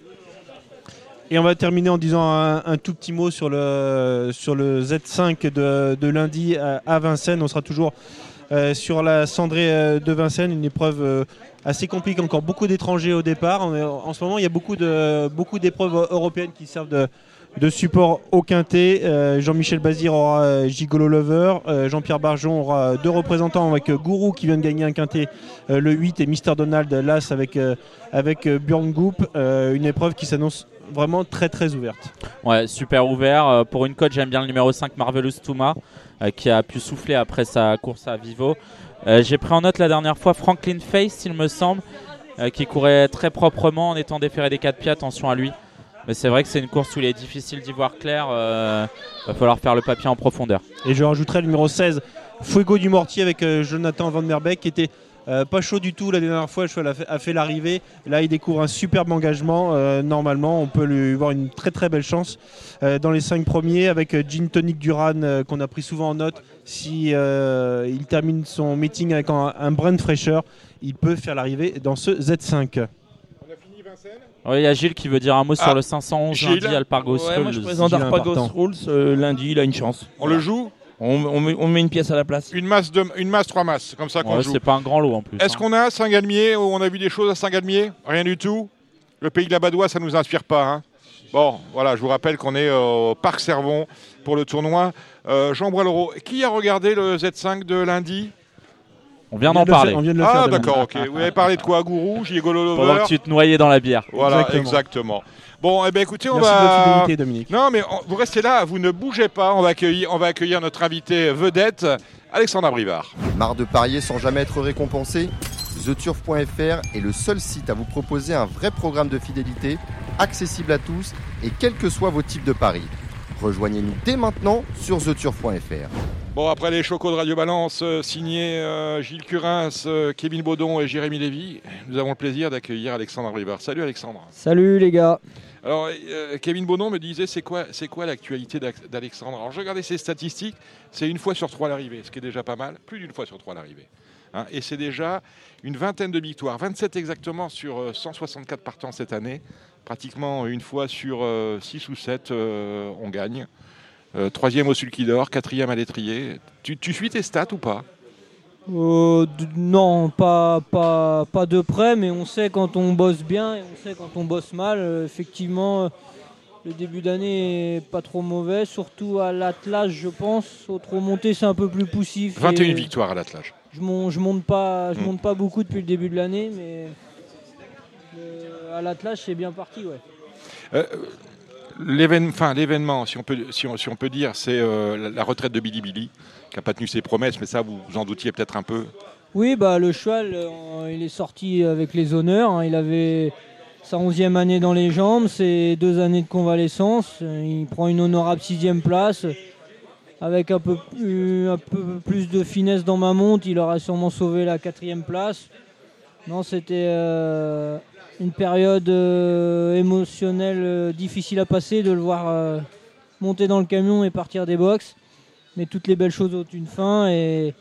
Et on va terminer en disant un, tout petit mot sur le, sur le Z5 de, de lundi à, Vincennes. On sera toujours euh, sur la cendrée euh, de Vincennes, une épreuve euh, assez compliquée, encore beaucoup d'étrangers au départ. En ce moment, il y a beaucoup de beaucoup d'épreuves européennes qui servent de, de support au quintet. Euh, Jean-Michel Bazir aura euh, Gigolo Lover, Euh, Jean-Pierre Barjon aura deux représentants avec Gourou qui vient de gagner un quintet le 8 et Mister Donald l'As avec, avec Björn Goop. Une épreuve qui s'annonce vraiment très très ouverte. Ouais, super ouvert. Pour une cote, j'aime bien le numéro 5 Marvelous Touma qui a pu souffler après sa course à Vivo. J'ai pris en note la dernière fois Franklin Face, il me semble, qui courait très proprement en étant déféré des 4 pieds. Attention à lui. Mais c'est vrai que c'est une course où il est difficile d'y voir clair. Euh, va falloir faire le papier en profondeur. Et je rajouterai le numéro 16, Fuego du Mortier avec euh, Jonathan Van Der Beek qui était euh, pas chaud du tout la dernière fois. Cheval a fait, fait l'arrivée. Là, il découvre un superbe engagement. Euh, normalement, on peut lui voir une très très belle chance dans les 5 premiers avec Gin Tonic Duran qu'on a pris souvent en note. Si il termine son meeting avec un, un brin de fraîcheur, il peut faire l'arrivée dans ce Z5. Ouais, Il y a Gilles qui veut dire un mot Ah, sur le 511 Gilles. lundi Alpargos Ouais, moi je Rules. présente. Rules euh, lundi, il a une chance. On le joue On, on met, on met une pièce à la place. Une masse, de, une masse, trois masses, comme ça qu'on Ouais, joue. c'est pas un grand lot en plus. Est-ce hein. qu'on a Saint-Galmier On a vu des choses à Saint-Galmier? Rien du tout Le pays de la Badoie, ça nous inspire pas. hein bon, voilà, je vous rappelle qu'on est au Parc Servon pour le tournoi. Euh, Jean Boileau, qui a regardé le Z5 de lundi? On vient On d'en faire- parler. on vient de le faire Ah, d'accord, ok. Vous avez parlé de quoi Gourou, Gigolo Pendant Lover que tu te noyais dans la bière. Voilà, exactement. Exactement. Bon, eh ben écoutez, on Merci de va. fidélité, Dominique. Non, mais on- vous restez là, vous ne bougez pas. On va accueillir, on va accueillir notre invité vedette, Alexandre Brivard. Marre de parier sans jamais être récompensé? TheTurf.fr est le seul site à vous proposer un vrai programme de fidélité, accessible à tous et quels que soient vos types de paris. Rejoignez-nous dès maintenant sur TheTurf.fr. Bon, après les chocos de Radio Balance, euh, signés euh, Gilles Curins, euh, Kevin Baudon et Jérémy Lévy, nous avons le plaisir d'accueillir Alexandre Brivard. Salut Alexandre. Salut les gars. Alors, euh, Kevin Baudon me disait c'est quoi, c'est quoi l'actualité d'Alexandre? Alors, je regardais ses statistiques, c'est une fois sur trois l'arrivée, ce qui est déjà pas mal, plus d'une fois sur trois l'arrivée. Hein, et c'est déjà une vingtaine de victoires, 27 exactement sur euh, 164 partants cette année. Pratiquement une fois sur 6 ou 7, on gagne. Euh, troisième au sulky d'or, quatrième à l'étrier. Tu, tu suis tes stats ou pas? Euh, non, pas, pas, pas de près, mais on sait quand on bosse bien et on sait quand on bosse mal. Euh, effectivement, euh, le début d'année est pas trop mauvais, surtout à l'attelage, je pense. Autre montée, c'est un peu plus poussif. 21 et victoires à l'attelage. Je monte, je monte pas, je Mm. monte pas beaucoup depuis le début de l'année, mais euh, à l'attelage, c'est bien parti, ouais. Euh, l'événement, si on peut, si on, si on peut dire, c'est euh, la, la retraite de Billy Billy, qui n'a pas tenu ses promesses, mais ça, vous vous en doutiez peut-être un peu. Oui, bah le cheval, euh, il est sorti avec les honneurs. hein. Il avait sa onzième année dans les jambes, ses deux années de convalescence. Il prend une honorable sixième place. Avec un peu, plus, un peu plus de finesse dans ma monte, il aurait sûrement sauvé la quatrième place. Non, c'était euh, une période euh, émotionnelle euh, difficile à passer de le voir euh, monter dans le camion et partir des box. Mais toutes les belles choses ont une fin et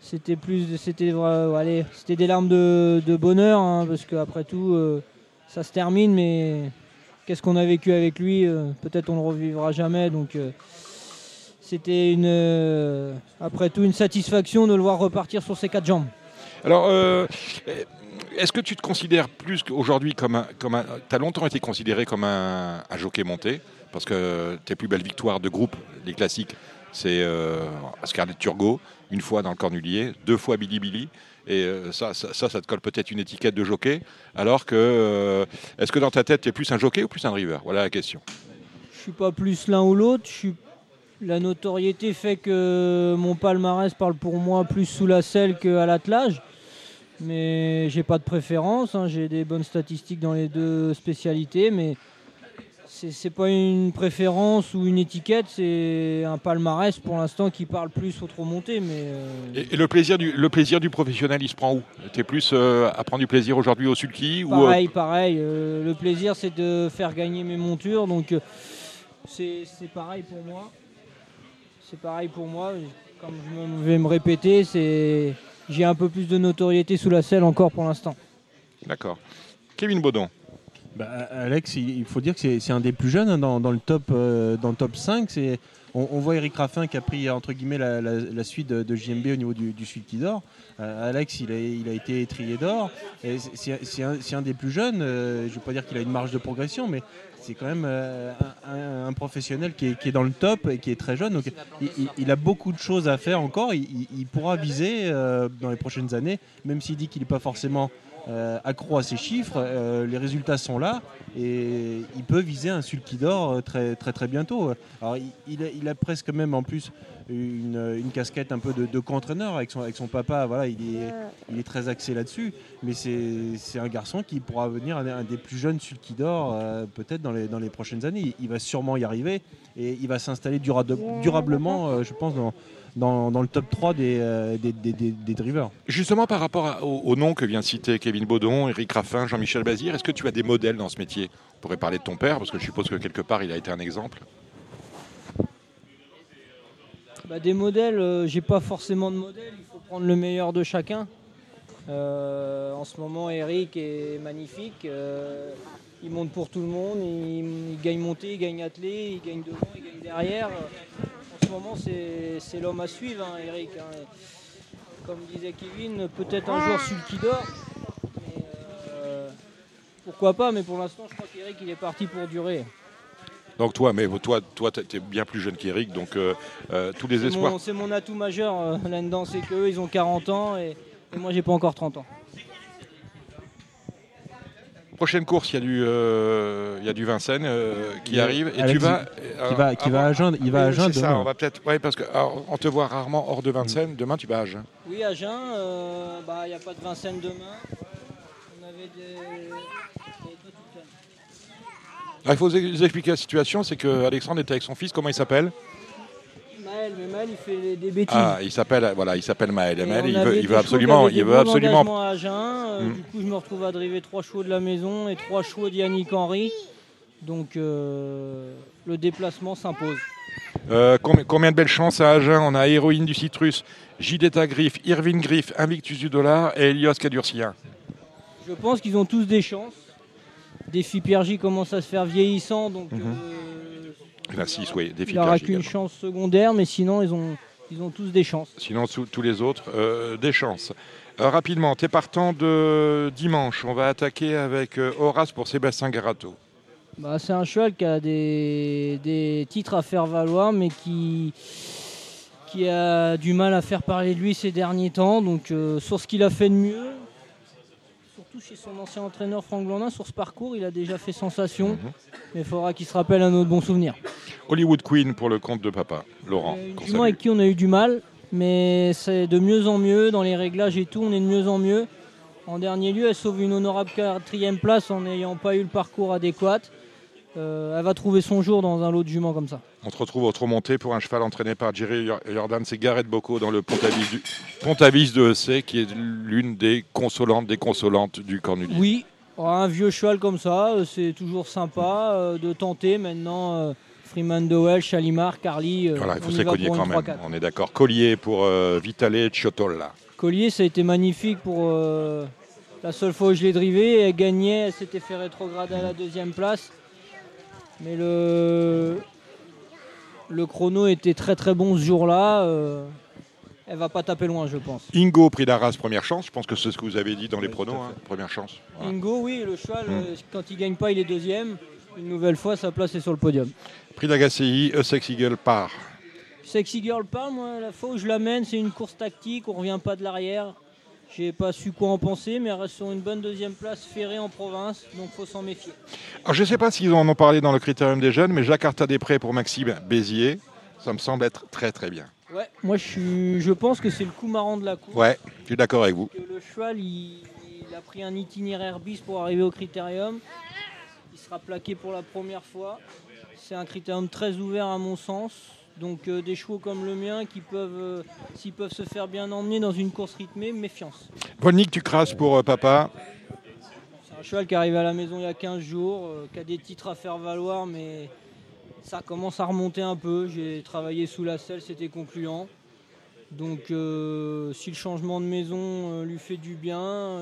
c'était plus, c'était, allez, c'était des larmes de, bonheur hein, parce qu'après tout, ça se termine. Mais qu'est-ce qu'on a vécu avec lui Peut-être on le revivra jamais. Donc c'était une, après tout, une satisfaction de le voir repartir sur ses quatre jambes. Alors, est-ce que tu te considères plus qu'aujourd'hui comme un. Comme tu as longtemps été considéré comme un, jockey monté, parce que tes plus belles victoires de groupe, les classiques, c'est euh, Scarlett Turgot, une fois dans le Cornulier, deux fois Billy Billy. Et euh, ça, ça, te colle peut-être une étiquette de jockey. Alors que, euh, est-ce que dans ta tête, tu es plus un jockey ou plus un driver? Voilà la question. Je suis pas plus l'un ou l'autre. La notoriété fait que mon palmarès parle pour moi plus sous la selle qu'à l'attelage. Mais j'ai pas de préférence. hein. J'ai des bonnes statistiques dans les deux spécialités. Mais c'est pas une préférence ou une étiquette. C'est un palmarès pour l'instant qui parle plus aux trop montés. Mais euh, Et, et le, plaisir du, le plaisir du professionnel, il se prend où? Tu es plus euh, à prendre du plaisir aujourd'hui au sulky ou, euh, pareil, pareil. euh, le plaisir, c'est de faire gagner mes montures. Donc c'est pareil pour moi. C'est pareil pour moi. Comme je vais me répéter, c'est j'ai un peu plus de notoriété sous la selle encore pour l'instant. D'accord. Kevin Baudon. Bah, Alex, il faut dire que c'est c'est un des plus jeunes hein, dans, dans le top, euh, dans le top 5. C'est- On, on voit Eric Raffin qui a pris entre guillemets la, la- la suite de, de JMB au niveau du, du Sulky d'or. Euh, Alex, il a, été étrié d'or. C'est- un, des plus jeunes. euh, je ne veux pas dire qu'il a une marge de progression, mais c'est quand même euh, un, professionnel qui est, dans le top et qui est très jeune. Donc il, a beaucoup de choses à faire encore. Il, pourra viser euh, dans les prochaines années, même s'il dit qu'il n'est pas forcément euh, accro à ses chiffres. euh, les résultats sont là et il peut viser un sulky d'or euh, très, très très bientôt. Alors il a presque même en plus une, une casquette un peu de, de co-entraîneur avec son, avec son papa. Voilà, il est, il est très axé là-dessus. Mais c'est c'est un garçon qui pourra devenir un, un des plus jeunes sulky d'or euh, peut-être dans les, dans les prochaines années. Il, il va sûrement y arriver et il va s'installer durable- durablement, euh, je pense, dans, dans, dans le top 3 des, euh, des, des- des- des drivers. Justement, par rapport à- au, au nom que vient de citer Kevin Baudon, Eric Raffin, Jean-Michel Bazir, est-ce que tu as des modèles dans ce métier? On pourrait parler de ton père, parce que je suppose que quelque part, il a été un exemple. Bah, des modèles, euh, j'ai pas forcément de modèle. Il faut prendre le meilleur de chacun. Euh, en ce moment, Eric est magnifique. euh, il monte pour tout le monde. Il, gagne montée, il gagne attelé, il gagne devant, il gagne derrière. En ce moment, c'est l'homme à suivre, hein, Eric. hein. Comme disait Kevin, peut-être un jour sulky d'or. Mais, euh, Pourquoi pas, mais pour l'instant, je crois qu'Eric, il est parti pour durer. Donc toi, mais toi, toi, tu es bien plus jeune qu'Eric, donc euh, euh, tous les espoirs. c'est mon atout majeur euh, là-dedans, c'est qu'eux, ils ont 40 ans et, et moi, j'ai pas encore 30 ans. Prochaine course, il y a du, euh, il y a du Vincennes euh, qui arrive, et Alex tu vas, Qui va, qui va à Jeun, il va à Oui, Jeun c'est ça, on va peut-être, ouais, parce que alors, on te voit rarement hors de Vincennes. Demain, tu vas à Agen. Oui, à Jeun, euh, bah, il n'y a pas de Vincennes demain. On avait des. il y avait pas tout le temps. Ah, il faut vous expliquer la situation, c'est que Alexandre était avec son fils. Comment il s'appelle? Maël, mais Maël, il fait des bêtises. Ah, il s'appelle, voilà, il s'appelle Maël. Et Maël, il veut, il absolument, il veut absolument. à Agen. euh, Mm. Du coup, je me retrouve à driver trois chevaux de la maison et trois chevaux d'Yannick Henry. Donc, euh, le déplacement s'impose. Euh, combien, combien de belles chances à Agen On a Héroïne du Citrus, Gidetta Griff, Irvine Griff, Invictus du Dollar et Elios Cadurcien. Je pense qu'ils ont tous des chances. Défi Pierre J commence à se faire vieillissant, donc La 6, oui, défi il n'aura qu'une chance secondaire, mais sinon ils ont, ils ont tous des chances. Sinon, sous- tous les autres, euh, des chances. Euh, rapidement, t'es partant de dimanche. On va attaquer avec Horace pour Sébastien Garato. Bah, c'est un cheval qui a des, des titres à faire valoir, mais qui, qui a du mal à faire parler de lui ces derniers temps. Donc, euh, sur ce qu'il a fait de mieux, surtout chez son ancien entraîneur Franck Blandin, sur ce parcours, il a déjà fait sensation. Mhm. Mais il faudra qu'il se rappelle un autre bon souvenir. Hollywood Queen pour le compte de papa, Laurent. Euh, Jument salue. avec qui on a eu du mal, mais c'est de mieux en mieux dans les réglages et tout, on est de mieux en mieux. En dernier lieu, elle sauve une honorable quatrième place en n'ayant pas eu le parcours adéquat. Euh, elle va trouver son jour dans un lot de juments comme ça. On se retrouve au monté pour un cheval entraîné par Jerry Jordan, c'est Gareth Bocco dans le Pontavis, du, Pontavis de EC, qui est l'une des consolantes des consolantes du Cornulier. Oui, un vieux cheval comme ça, euh, c'est toujours sympa euh, de tenter. Maintenant, Freeman Dowell, Chalimar, Carly, Voilà, il faut se cogner quand même. 3-4. On est d'accord. Collier pour euh, Vitale Ciotola. Collier, ça a été magnifique pour euh, la seule fois où je l'ai drivé. Elle gagnait, elle s'était fait rétrograder à la deuxième place. Mais le, le chrono était très très bon ce jour-là. euh, elle va pas taper loin, je pense. Ingo, prix d'Arras, première chance. Je pense que c'est ce que vous avez dit dans les pronos. hein, Première chance. Voilà. Ingo, oui, le cheval, Mm. euh, quand il gagne pas, il est deuxième. Une nouvelle fois, sa place est sur le podium. Prix d'Agaci, Essex Eagle part. Sexy Girl parle, moi, la fois où je l'amène, c'est une course tactique, on revient pas de l'arrière. J'ai pas su quoi en penser, mais elle reste sur une bonne deuxième place ferrée en province, donc faut s'en méfier. Alors, je ne sais pas s'ils en ont parlé dans le critérium des jeunes, mais Jacques Arta Després pour Maxime Béziers, ça me semble être très très bien. Ouais, moi je, suis, je pense que c'est le coup marrant de la course. Ouais, je suis d'accord avec vous. Que le cheval, il, il a pris un itinéraire bis pour arriver au critérium. Il sera plaqué pour la première fois. C'est un critérium très ouvert à mon sens. Donc euh, des chevaux comme le mien qui peuvent, euh, s'ils peuvent se faire bien emmener dans une course rythmée, méfiance. Volnik, tu crasses pour euh, papa. C'est un cheval qui est arrivé à la maison il y a 15 jours, qui a des titres à faire valoir, mais ça commence à remonter un peu. J'ai travaillé sous la selle, c'était concluant. Donc si le changement de maison lui fait du bien,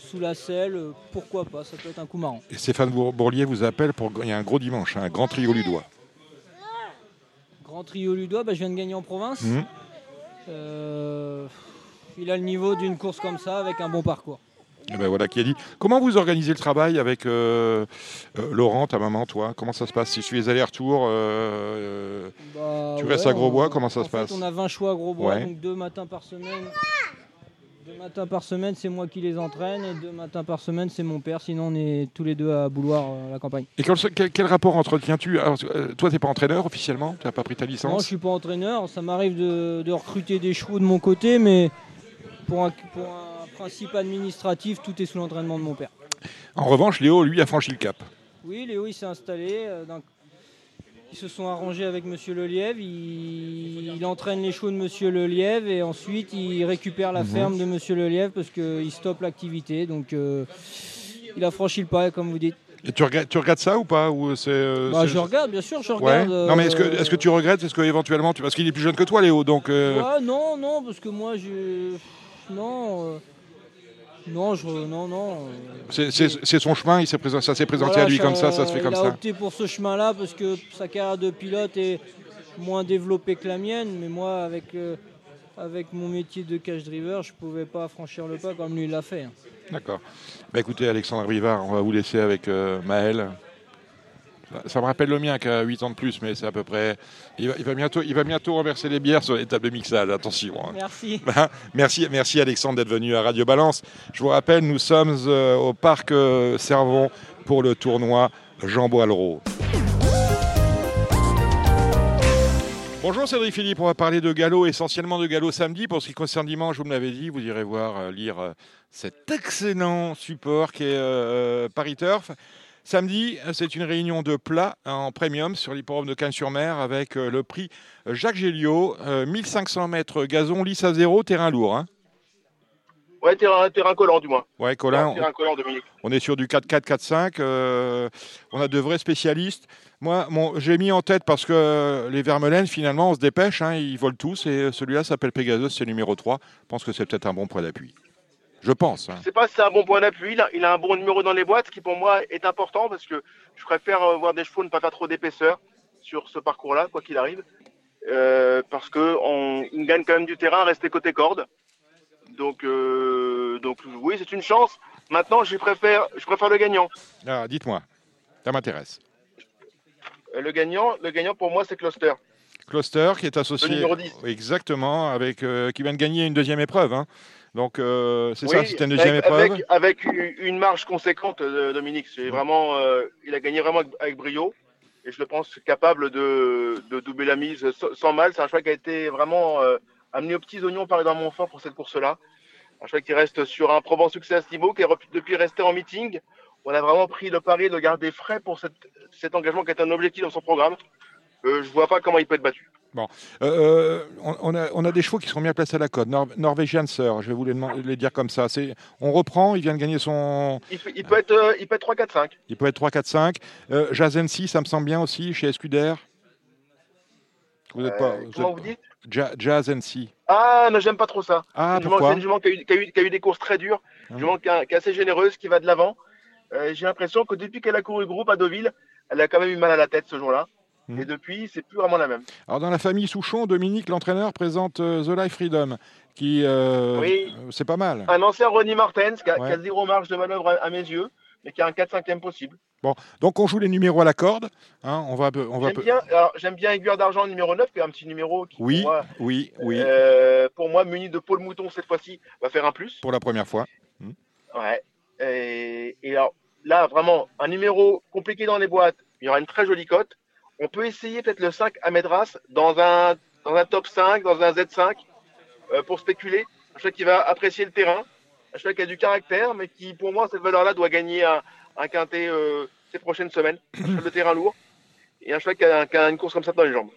sous la selle, pourquoi pas, ça peut être un coup marrant. Et Stéphane Bour- Bourlier vous appelle pour. Il y a un gros dimanche, hein, un grand trio ludois. Grand trio Ludois, bah, je viens de gagner en province. Mhm. Euh, il a le niveau d'une course comme ça avec un bon parcours. Et ben voilà qui a dit. Comment vous organisez le travail avec euh, euh, Laurent, ta maman, toi? Comment ça se passe? Si je suis les allers-retours, Bah, Tu ouais, restes à Grosbois, comment ça en se passe? On a 20 choix à Grosbois, Ouais. donc deux matins par semaine. Deux matins par semaine, c'est moi qui les entraîne, et deux matins par semaine, c'est mon père. Sinon, on est tous les deux à Bouloir, euh, à la campagne. Et quel, rapport entretiens-tu Alors, euh, Toi, tu n'es pas entraîneur officiellement Tu n'as pas pris ta Non, je licence suis pas entraîneur. Ça m'arrive de, de recruter des chevaux de mon côté, mais pour un, pour un principe administratif, tout est sous l'entraînement de mon père. En revanche, Léo, lui, a franchi le cap. Oui, Léo, il s'est installé. euh, dans- Ils se sont arrangés avec Monsieur Lelièvre. Il... il entraîne les chevaux de Monsieur Lelièvre et ensuite il récupère la Mhm. ferme de Monsieur Lelièvre parce qu'il stoppe l'activité. Donc euh, il a franchi le pas, comme vous dites. Et tu regardes, tu regardes ça ou pas? Ou c'est, euh, Bah, je regarde, bien sûr, je Ouais. regarde. Non, mais est-ce que, euh, est-ce que tu regrettes? Est-ce que éventuellement, tu... parce qu'il est plus jeune que toi, Léo, donc. Ouais, non, non, parce que moi, je. Non. Non, je. Non, non. c'est, son chemin, il présent- ça s'est présenté Voilà, à lui comme ça, ça se fait il comme a ça. opté pour ce chemin-là parce que sa carrière de pilote est moins développée que la mienne, mais moi, avec, euh, avec mon métier de cash driver, je pouvais pas franchir le pas comme lui l'a fait. D'accord. Bah, écoutez, Alexandre Rivard, on va vous laisser avec euh, Maël. Ça- Ça me rappelle le mien qui a 8 ans de plus, mais c'est à peu près. Il va, il va bientôt, il va bientôt renverser les bières sur les tables de mixage. Attention. hein. Merci. Ben, merci, merci Alexandre d'être venu à Radio Balance. Je vous rappelle, nous sommes euh, au parc euh, Servon pour le tournoi Jean Boileau. Bonjour Cédric Philippe, on va parler de galop, essentiellement de galop samedi. Pour ce qui concerne dimanche, vous me l'avez dit, vous irez voir, euh, lire euh, cet excellent support qui est Paris Turf. Samedi, euh, c'est une réunion de plats en premium sur l'hipporome de Cannes-sur-Mer avec euh, le prix Jacques Géliot, euh, 1500 mètres gazon lisse à zéro, terrain lourd. hein. Ouais, terrain, terrain collant du moins. Ouais, Colin, terrain collant, Dominique. on est sur du 4-4, 4-5. euh, on a de vrais spécialistes. Moi, mon- j'ai mis en tête parce que les Vermelaines, finalement, on se dépêche. hein, ils volent tous. Et celui-là s'appelle Pegasus, c'est numéro 3. Je pense que c'est peut-être un bon point d'appui. Je pense. hein. Je sais pas si c'est un bon point d'appui. Il, a- il a un bon numéro dans les boîtes, ce qui pour moi est important parce que je préfère euh, voir des chevaux ne pas faire trop d'épaisseur sur ce parcours-là, quoi qu'il arrive. Euh, parce que on, il gagne quand même du terrain à rester côté corde. Donc, euh, donc oui, c'est une chance. Maintenant, je préfère, je préfère le gagnant. Ah, dites-moi. Ça m'intéresse. Le gagnant, le gagnant pour moi, c'est Cluster. Cluster qui est associé Le numéro 10. exactement avec euh, qui vient de gagner une deuxième épreuve. hein. Donc euh, c'est ça, c'était une deuxième avec, épreuve. Avec, une marge conséquente, euh, Dominique. C'est vraiment, euh, il a gagné vraiment avec, avec brio. Et je le pense capable de, de doubler la mise sans, mal. C'est un cheval qui a été vraiment euh, amené aux petits oignons par Edouard Montfort pour cette course-là. Un cheval qui reste sur un probant succès à ce niveau, qui est depuis resté en meeting. On a vraiment pris le pari de garder frais pour cette- cet engagement qui est un objectif dans son programme. Je vois pas comment il peut être battu. Euh, on, on a, on a des chevaux qui sont bien placés à la côte. Nor Norwegian Sir, je vais vous les, les dire comme ça. On reprend, il vient de gagner son. Il, peut- il peut être, euh, il peut être 3, 4, 5. Il peut être 3, 4, 5. Euh, Jazensi, ça me semble bien aussi, chez Escuder. Vous êtes pas. Euh, vous comment êtes- vous dites? Ja- Jazensi. Ah, non, j'aime pas trop ça. Ah, jument- pourquoi? une jument qui a, eu, qui a eu- qui a eu des courses très dures, Ah. une jument qui, est assez généreuse, qui va de l'avant. Euh, J'ai l'impression que depuis qu'elle a couru groupe à Deauville, elle a quand même eu mal à la tête ce jour-là. Et depuis, c'est plus vraiment la même. Alors dans la famille Souchon, Dominique, l'entraîneur, présente euh, The Life Freedom, qui euh, Oui. c'est pas mal. Un ancien Ronnie Martens qui a, Ouais. qui a zéro marge de manœuvre à, à mes yeux, mais qui a un 4-5e possible. Donc on joue les numéros à la corde. hein, on va, on va J'aime bien, alors, j'aime bien Aiguilleur d'Argent numéro 9, qui est un petit numéro qui, Oui, pour, moi, oui, oui, euh, pour moi, muni de Paul Mouton cette fois-ci, va faire un plus. pour la première fois. Ouais. Et, et alors, là, vraiment, un numéro compliqué dans les boîtes, il y aura une très jolie cote. On peut essayer peut-être le 5 à Medras dans un, top 5, dans un Z5, euh, pour spéculer. Un cheval qui va apprécier le terrain, un cheval qui a du caractère, mais qui, pour moi, cette valeur-là doit gagner un, un quintet euh, ces prochaines semaines. Un cheval de terrain lourd. Et un cheval qui a, qui a une course comme ça dans les jambes.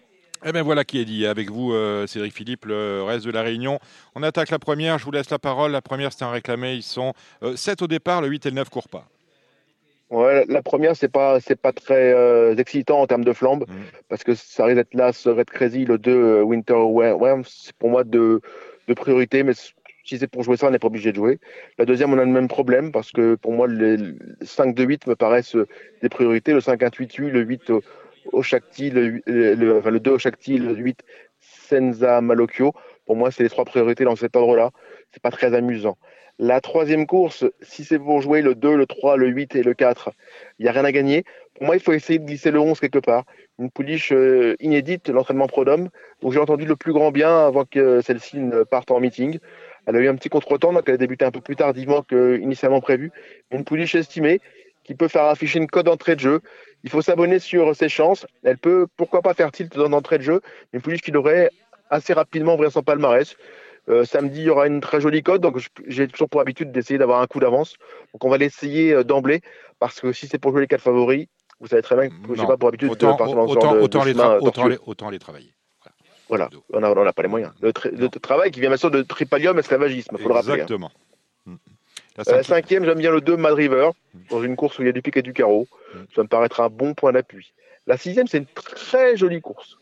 Eh bien voilà qui est dit. Avec vous, euh, Cédric Philippe, le reste de la réunion. On attaque la première. Je vous laisse la parole. La première, c'est un réclamé. Ils sont 7 au départ. Le 8 et le 9 courent pas. Ouais, la première, c'est pas, c'est pas très euh, excitant en termes de flambe, Mhm. parce que ça risque d'être là, Red Crazy, le 2 euh, Winter Worms, c'est pour moi de, de priorité, mais si c'est pour jouer ça, on n'est pas obligé de jouer. La deuxième, on a le même problème, parce que pour moi, les 5 2 8 me paraissent euh, des priorités, le 5 1 8 8, le 8 au, au Shakti, le, le, le- enfin, le 2 au Shakti, le 8 Senza Malocchio. Pour moi, c'est les trois priorités dans cet ordre-là. C'est pas très amusant. La troisième course, si c'est pour jouer le 2, le 3, le 8 et le 4, il n'y a rien à gagner. Pour moi, il faut essayer de glisser le 11 quelque part. Une pouliche euh, inédite, l'entraînement Prodome, dont j'ai entendu le plus grand bien avant que celle-ci ne parte en meeting. Elle a eu un petit contretemps, donc elle a débuté un peu plus tardivement qu'initialement prévu. Une pouliche estimée qui peut faire afficher une code d'entrée de jeu. Il faut s'abonner sur ses chances. Elle peut, pourquoi pas, faire tilt dans l'entrée de jeu. Une pouliche qui devrait assez rapidement ouvrir son palmarès. Euh, samedi, il y aura une très jolie cote, donc j'ai toujours pour habitude d'essayer d'avoir un coup d'avance. Donc on va l'essayer euh, d'emblée, parce que si c'est pour jouer les quatre favoris, vous savez très bien que je n'ai Non. pas pour habitude Autant, de partir dans ce autant, genre de, autant de les autant, les, autant les travailler. Voilà, on n'a on n'a pas les moyens. Le, tra- le travail qui vient bien sûr de tripalium esclavagisme, il faut le rappeler. hein. Exactement. Mm. La Euh, cinquième- cinquième, j'aime bien le 2 Mad River, dans une course où il y a du pic et du carreau. Mm. Ça me paraîtra un bon point d'appui. La sixième, c'est une très jolie course.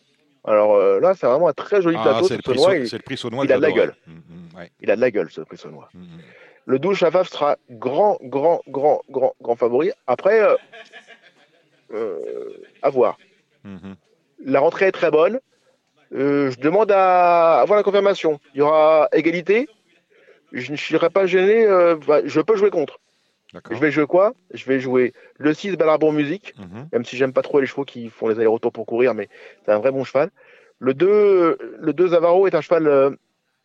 Alors euh, là, c'est vraiment un très joli Ah, plateau. c'est ce le Saunois, c'est le prix Saunois il a de la gueule. Mm, mm, ouais. il a de la gueule, ce prix Saunois. Mm, mm. Le 12 Chafaf sera grand, grand, grand, grand, grand favori. Après, euh, euh, à voir. La rentrée est très bonne. Je demande à avoir la confirmation. Il y aura égalité. Je ne serai pas gêné. bah, je peux jouer contre. Je vais jouer quoi? Je vais jouer le 6 Balarbon Musique, Mhm. même si j'aime pas trop les chevaux qui font les allers-retours pour courir, mais c'est un vrai bon cheval. Le 2, le 2 Zavaro est un cheval euh,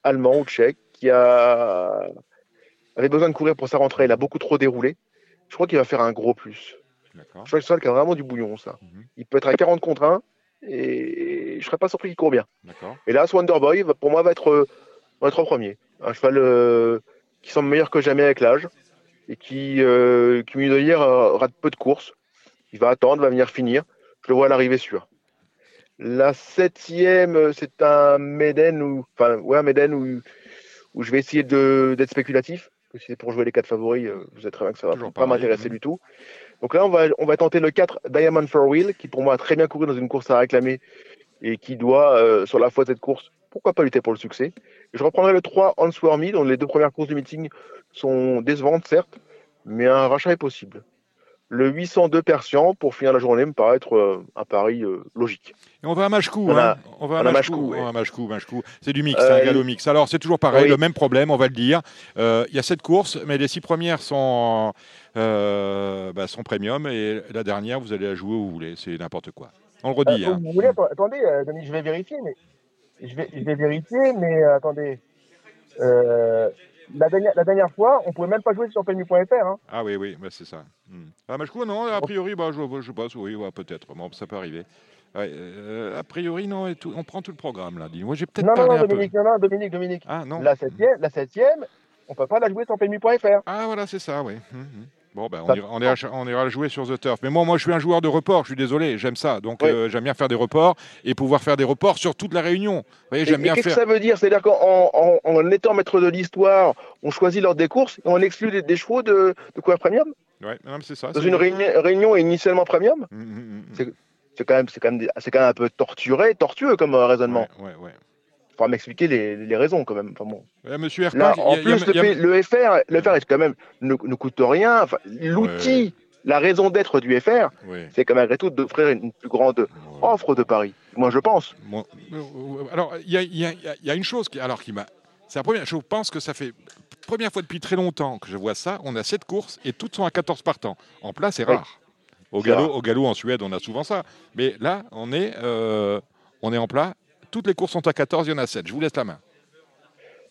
allemand ou tchèque qui a... avait besoin de courir pour sa rentrée. Il a beaucoup trop déroulé. Je crois qu'il va faire un gros plus. Je crois que c'est un cheval qui a vraiment du bouillon, ça. Mhm. Il peut être à 40 contre 1 et je serais pas surpris qu'il court bien. Et là, Wonderboy, va- pour moi, va être, euh, va être en premier. Un cheval euh, qui semble meilleur que jamais avec l'âge et qui, euh, qui mieux de dire, euh, rate peu de courses. Il va attendre, va venir finir. Je le vois à l'arrivée sûr. La septième, euh, c'est un Méden ou, enfin, ouais, un Méden où, où je vais essayer d'être spéculatif. Parce que si c'est pour jouer les quatre favoris, euh, vous savez très bien que ça va Toujours pas m'intéresser du tout. Donc là, on va, on va tenter le 4 Diamond Four Wheel, qui pour moi a très bien couru dans une course à réclamer et qui doit, euh, sur la foi de cette course, pourquoi pas lutter pour le succès. Je reprendrai le 3 Answarmy, dont les deux premières courses du meeting sont décevantes, certes, mais un rachat est possible. le 802 Persian pour finir la journée me paraît être euh, un pari euh, logique. Et on va à Machkou. On hein. On va à Machkou. Ouais. C'est du mix, Euh, c'est un galop mix. Alors c'est toujours pareil, oui. le même problème, on va le dire. Euh, Il y a sept courses, mais les six premières sont, euh, bah, sont premium et la dernière, vous allez la jouer où vous voulez. C'est n'importe quoi. On le redit. Euh, hein. Vous voulez, atten- attendez, euh, je vais vérifier, mais je vais, je vais vérifier, mais euh, attendez. Euh, la, dernière, la dernière fois, on pouvait même pas jouer sur PMU.fr. Hein. Ah oui, oui, bah, c'est ça. Hmm. Ah, Machkou, non, a priori, bah, je, je sais pas, oui, ouais, peut-être. Bon, ça peut arriver. Ouais, euh, a priori, non, et tout- on prend tout le programme là. Moi, j'ai peut-être Non, non, parlé non, un peu. Dominique, non, non, Dominique, Dominique. Ah non. La septième, la septième, on peut pas la jouer sur PMU.fr. Ah voilà, c'est ça, oui. Mhm. Bon, ben, on, ira, on, ira, on ira le jouer sur The Turf. Mais moi, moi, je suis un joueur de report, je suis désolé, j'aime ça. Donc, Oui. euh, j'aime bien faire des reports et pouvoir faire des reports sur toute la réunion. Vous voyez, Et, j'aime bien qu'est-ce que ça veut dire? C'est-à-dire qu'en en, en étant maître de l'histoire, on choisit l'ordre des courses et on exclut des, des chevaux de, de premium? Ouais, c'est ça. Dans une réuni- réunion initialement premium? Mhm, mhm, mhm. C'est- quand, même- c'est quand, même des- c'est quand même un peu torturé, tortueux comme euh, raisonnement. Ouais, ouais, faudra m'expliquer les, les raisons quand même. Enfin, bon. Ouais, monsieur Herpin, Là, il y a- en il y a- plus, il y a- le, FR, le FR est quand même ne, ne coûte rien. Enfin, L'outil, la raison d'être du FR, Ouais. c'est quand même malgré tout d'offrir une plus grande offre de paris. Moi, je pense. Moi, alors, il y a, une chose qui, alors, qui m'a. C'est la première. Je pense que ça fait première fois depuis très longtemps que je vois ça. On a sept courses et toutes sont à 14 partants. En plat, c'est rare. Au galop, au galop en Suède, on a souvent ça. Mais là, on est, euh, on est en plat. Toutes les courses sont à 14, il y en a 7. Je vous laisse la main.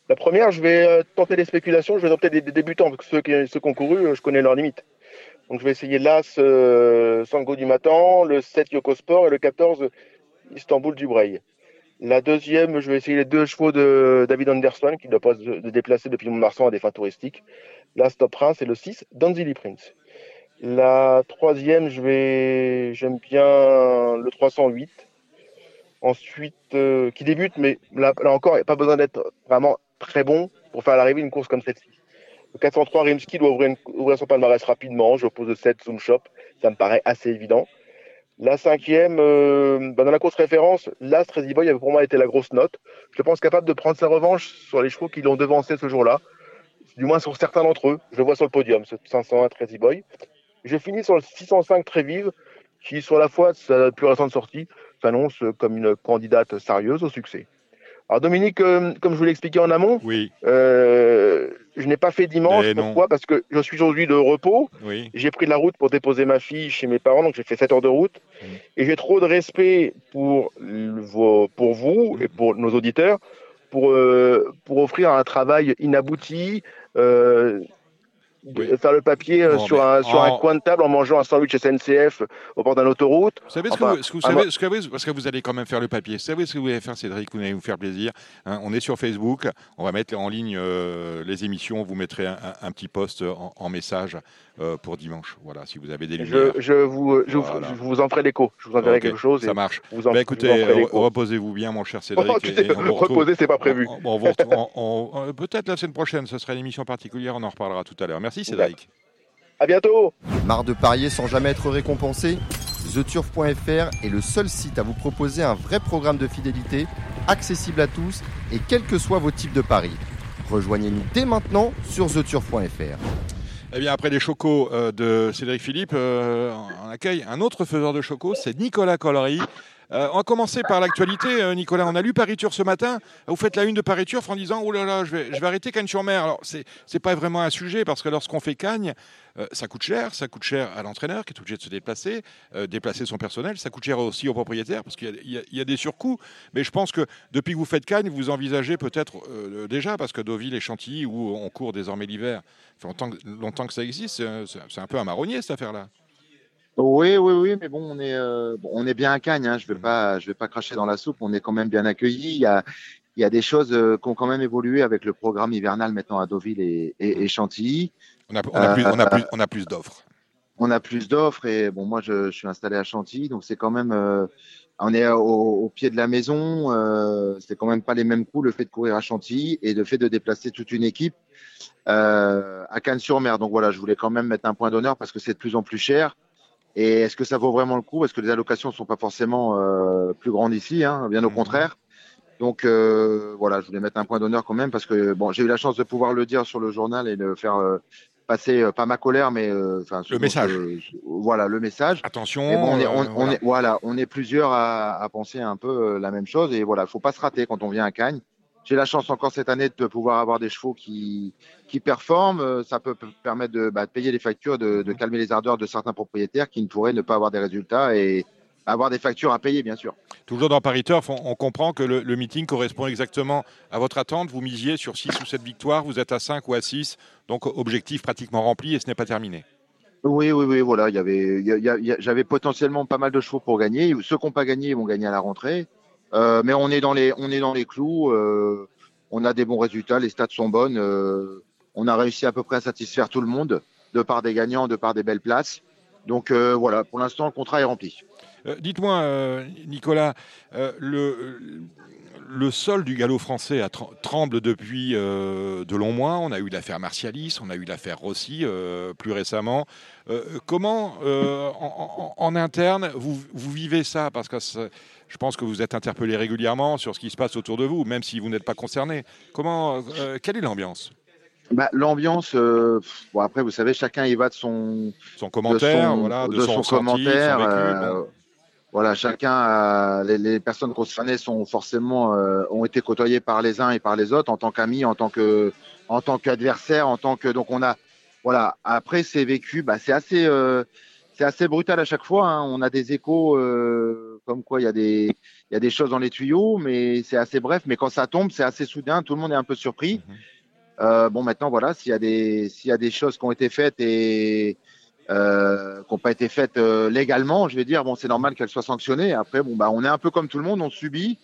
La première, je vais euh, tenter des spéculations. Je vais tenter des, débutants, parce que ceux qui, ceux qui ont couru, euh, je connais leurs limites. Donc, je vais essayer l'As euh, Sango du Matin, le 7 Yoko Sport et le 14 Istanbul du Breil. La deuxième, je vais essayer les deux chevaux de David Anderson, qui ne doit pas se déplacer depuis Mont-Marsan à des fins touristiques. La Stop Prince et le 6 Danzili Prince. La troisième, je vais, j'aime bien le 308. Ensuite, euh, qui débute, mais là, là encore, il n'y a pas besoin d'être vraiment très bon pour faire l'arrivée d'une course comme celle-ci. Le 403 Rimsky doit ouvrir, une- ouvrir son palmarès rapidement. Je oppose le 7 Zoom Shop. Ça me paraît assez évident. La cinquième, euh, bah, dans la course référence, l'As Crazy Boy avait pour moi été la grosse note. Je pense capable de prendre sa revanche sur les chevaux qui l'ont devancé ce jour-là. Du moins sur certains d'entre eux. Je le vois sur le podium, ce 501 Crazy Boy. Je finis sur le 605 Très qui, sur la foi de sa plus récente sortie, s'annonce comme une candidate sérieuse au succès. Alors Dominique, euh, comme je vous l'ai expliqué en amont, Oui, euh, je n'ai pas fait dimanche. Mais non. Pourquoi? Parce que je suis aujourd'hui de repos. oui. J'ai pris la route pour déposer ma fille chez mes parents, donc j'ai fait 7 heures de route. Mm. Et j'ai trop de respect pour, le- vos- pour vous et pour nos auditeurs pour, euh, pour offrir un travail inabouti, de Oui. faire le papier euh, sur, un, sur en- un coin de table en mangeant un sandwich SNCF au bord d'un autoroute. Vous savez ce, Enfin, que vous, ce que vous ah, savez, moi- ce que vous- parce que vous allez quand même faire le papier. Vous savez ce que vous allez faire, Cédric? Vous allez vous faire plaisir. Hein, on est sur Facebook. On va mettre en ligne euh, les émissions. Vous mettrez un, petit post en, en message euh, pour dimanche. Voilà, si vous avez des lumières. Je, je, vous, je, vous- je vous en ferai l'écho. Je vous enverrai Ok, quelque chose. et Ça marche. vous en, Bah, je écoutez, reposez-vous bien, mon cher Cédric. Oh, tu t'es et c'est pas prévu. on- on vous retrouve- on- on- Peut-être la semaine prochaine, ce sera une émission particulière. On en reparlera tout à l'heure. Merci, Cédric. À bientôt. Marre de parier sans jamais être récompensé? TheTurf.fr est le seul site à vous proposer un vrai programme de fidélité, accessible à tous et quels que soient vos types de paris. Rejoignez-nous dès maintenant sur TheTurf.fr. Eh bien, après les chocos euh, de Cédric Philippe, euh, on accueille un autre faiseur de chocos, c'est Nicolas Collery. Euh, on va commencer par l'actualité. euh, Nicolas, on a lu Pariture ce matin. Vous faites la une de Pariture en disant Oh là là, je vais, je vais arrêter Cannes-sur-Mer. Alors, c'est n'est pas vraiment un sujet parce que lorsqu'on fait Cannes, euh, ça coûte cher. Ça coûte cher à l'entraîneur qui est obligé de se déplacer, déplacer son personnel. Ça court cher aussi au propriétaire parce qu'il y a- des surcoûts. Mais je pense que depuis que vous faites Cannes, vous envisagez peut-être déjà, parce que Deauville et Chantilly, où on court désormais l'hiver, fait longtemps, que- longtemps que ça existe, c'est un peu un marronnier cette affaire-là. Oui, oui, oui, mais bon, on est, euh, bon, on est bien à Cagnes. Hein, je vais pas, je vais pas cracher dans la soupe. On est quand même bien accueillis. Il y a, il y a des choses euh, qui ont quand même évolué avec le programme hivernal maintenant à Deauville et, et, et Chantilly. On a, on a plus, on a Euh, plus, on a plus d'offres. On a plus d'offres et bon, moi, je, je suis installé à Chantilly, donc c'est quand même, euh, on est au, au pied de la maison. Euh, c'est quand même pas les mêmes coûts le fait de courir à Chantilly et le fait de déplacer toute une équipe euh, à Cannes-sur-Mer. Donc voilà, je voulais quand même mettre un point d'honneur parce que c'est de plus en plus cher. Et est-ce que ça vaut vraiment le coup? Parce que les allocations ne sont pas forcément euh, plus grandes ici, hein, bien au Mhm. contraire. Donc euh, voilà, je voulais mettre un point d'honneur quand même parce que bon, j'ai eu la chance de pouvoir le dire sur le journal et de faire euh, passer euh, pas ma colère, mais euh, enfin Le message. voilà le message. Attention. Bon, on est, on, est, voilà, on est plusieurs à, à penser un peu euh, la même chose. Et voilà, faut pas se rater quand on vient à Cagnes. J'ai la chance encore cette année de pouvoir avoir des chevaux qui, qui performent. Euh, Ça peut permettre de, bah, de payer les factures, de, de calmer les ardeurs de certains propriétaires qui ne pourraient ne pas avoir des résultats et avoir des factures à payer, bien sûr. Toujours dans Paris Turf, on, on comprend que le, le meeting correspond exactement à votre attente. Vous misiez sur 6 ou 7 victoires, vous êtes à 5 ou à 6, donc objectif pratiquement rempli et ce n'est pas terminé. Oui, oui, oui, voilà. Il y avait, j'avais potentiellement pas mal de chevaux pour gagner. Ceux qui n'ont pas gagné, vont gagner à la rentrée. Euh, mais on est dans les, on est dans les clous. euh, on a des bons résultats, les stats sont bonnes. euh, on a réussi à peu près à satisfaire tout le monde, de par des gagnants, de par des belles places. Donc voilà, pour l'instant, le contrat est rempli. Dites-moi, Nicolas, le, le sol du galop français tremble depuis de longs mois. On a eu l'affaire Martialis, on a eu l'affaire Rossi plus récemment. Comment, en, en- interne, vous, vous vivez ça? Parce que je pense que vous êtes interpellé régulièrement sur ce qui se passe autour de vous, même si vous n'êtes pas concerné. Comment, euh, quelle est l'ambiance? Bah, l'ambiance, euh, bon après, vous savez, chacun y va de son, Son commentaire, de son, voilà, de, de son, son commentaire. son vécu, euh, bon. Voilà, chacun, a- les, les personnes concernées sont forcément ont été côtoyées par les uns et par les autres en tant qu'amis, en tant que, en tant qu'adversaires, en tant que donc on a, voilà. Après, c'est vécu, bah, c'est assez, c'est assez brutal à chaque fois. hein. On a des échos euh, comme quoi il y a des, il y a des choses dans les tuyaux, mais c'est assez bref. Mais quand ça tombe, c'est assez soudain. Tout le monde est un peu surpris. Mhm. Euh, bon, maintenant, voilà, s'il y a des, s'il y a des choses qui ont été faites et euh, qui n'ont pas été faites légalement, je vais dire, bon, c'est normal qu'elles soient sanctionnées. Après, bon, bah, on est un peu comme tout le monde, on subit.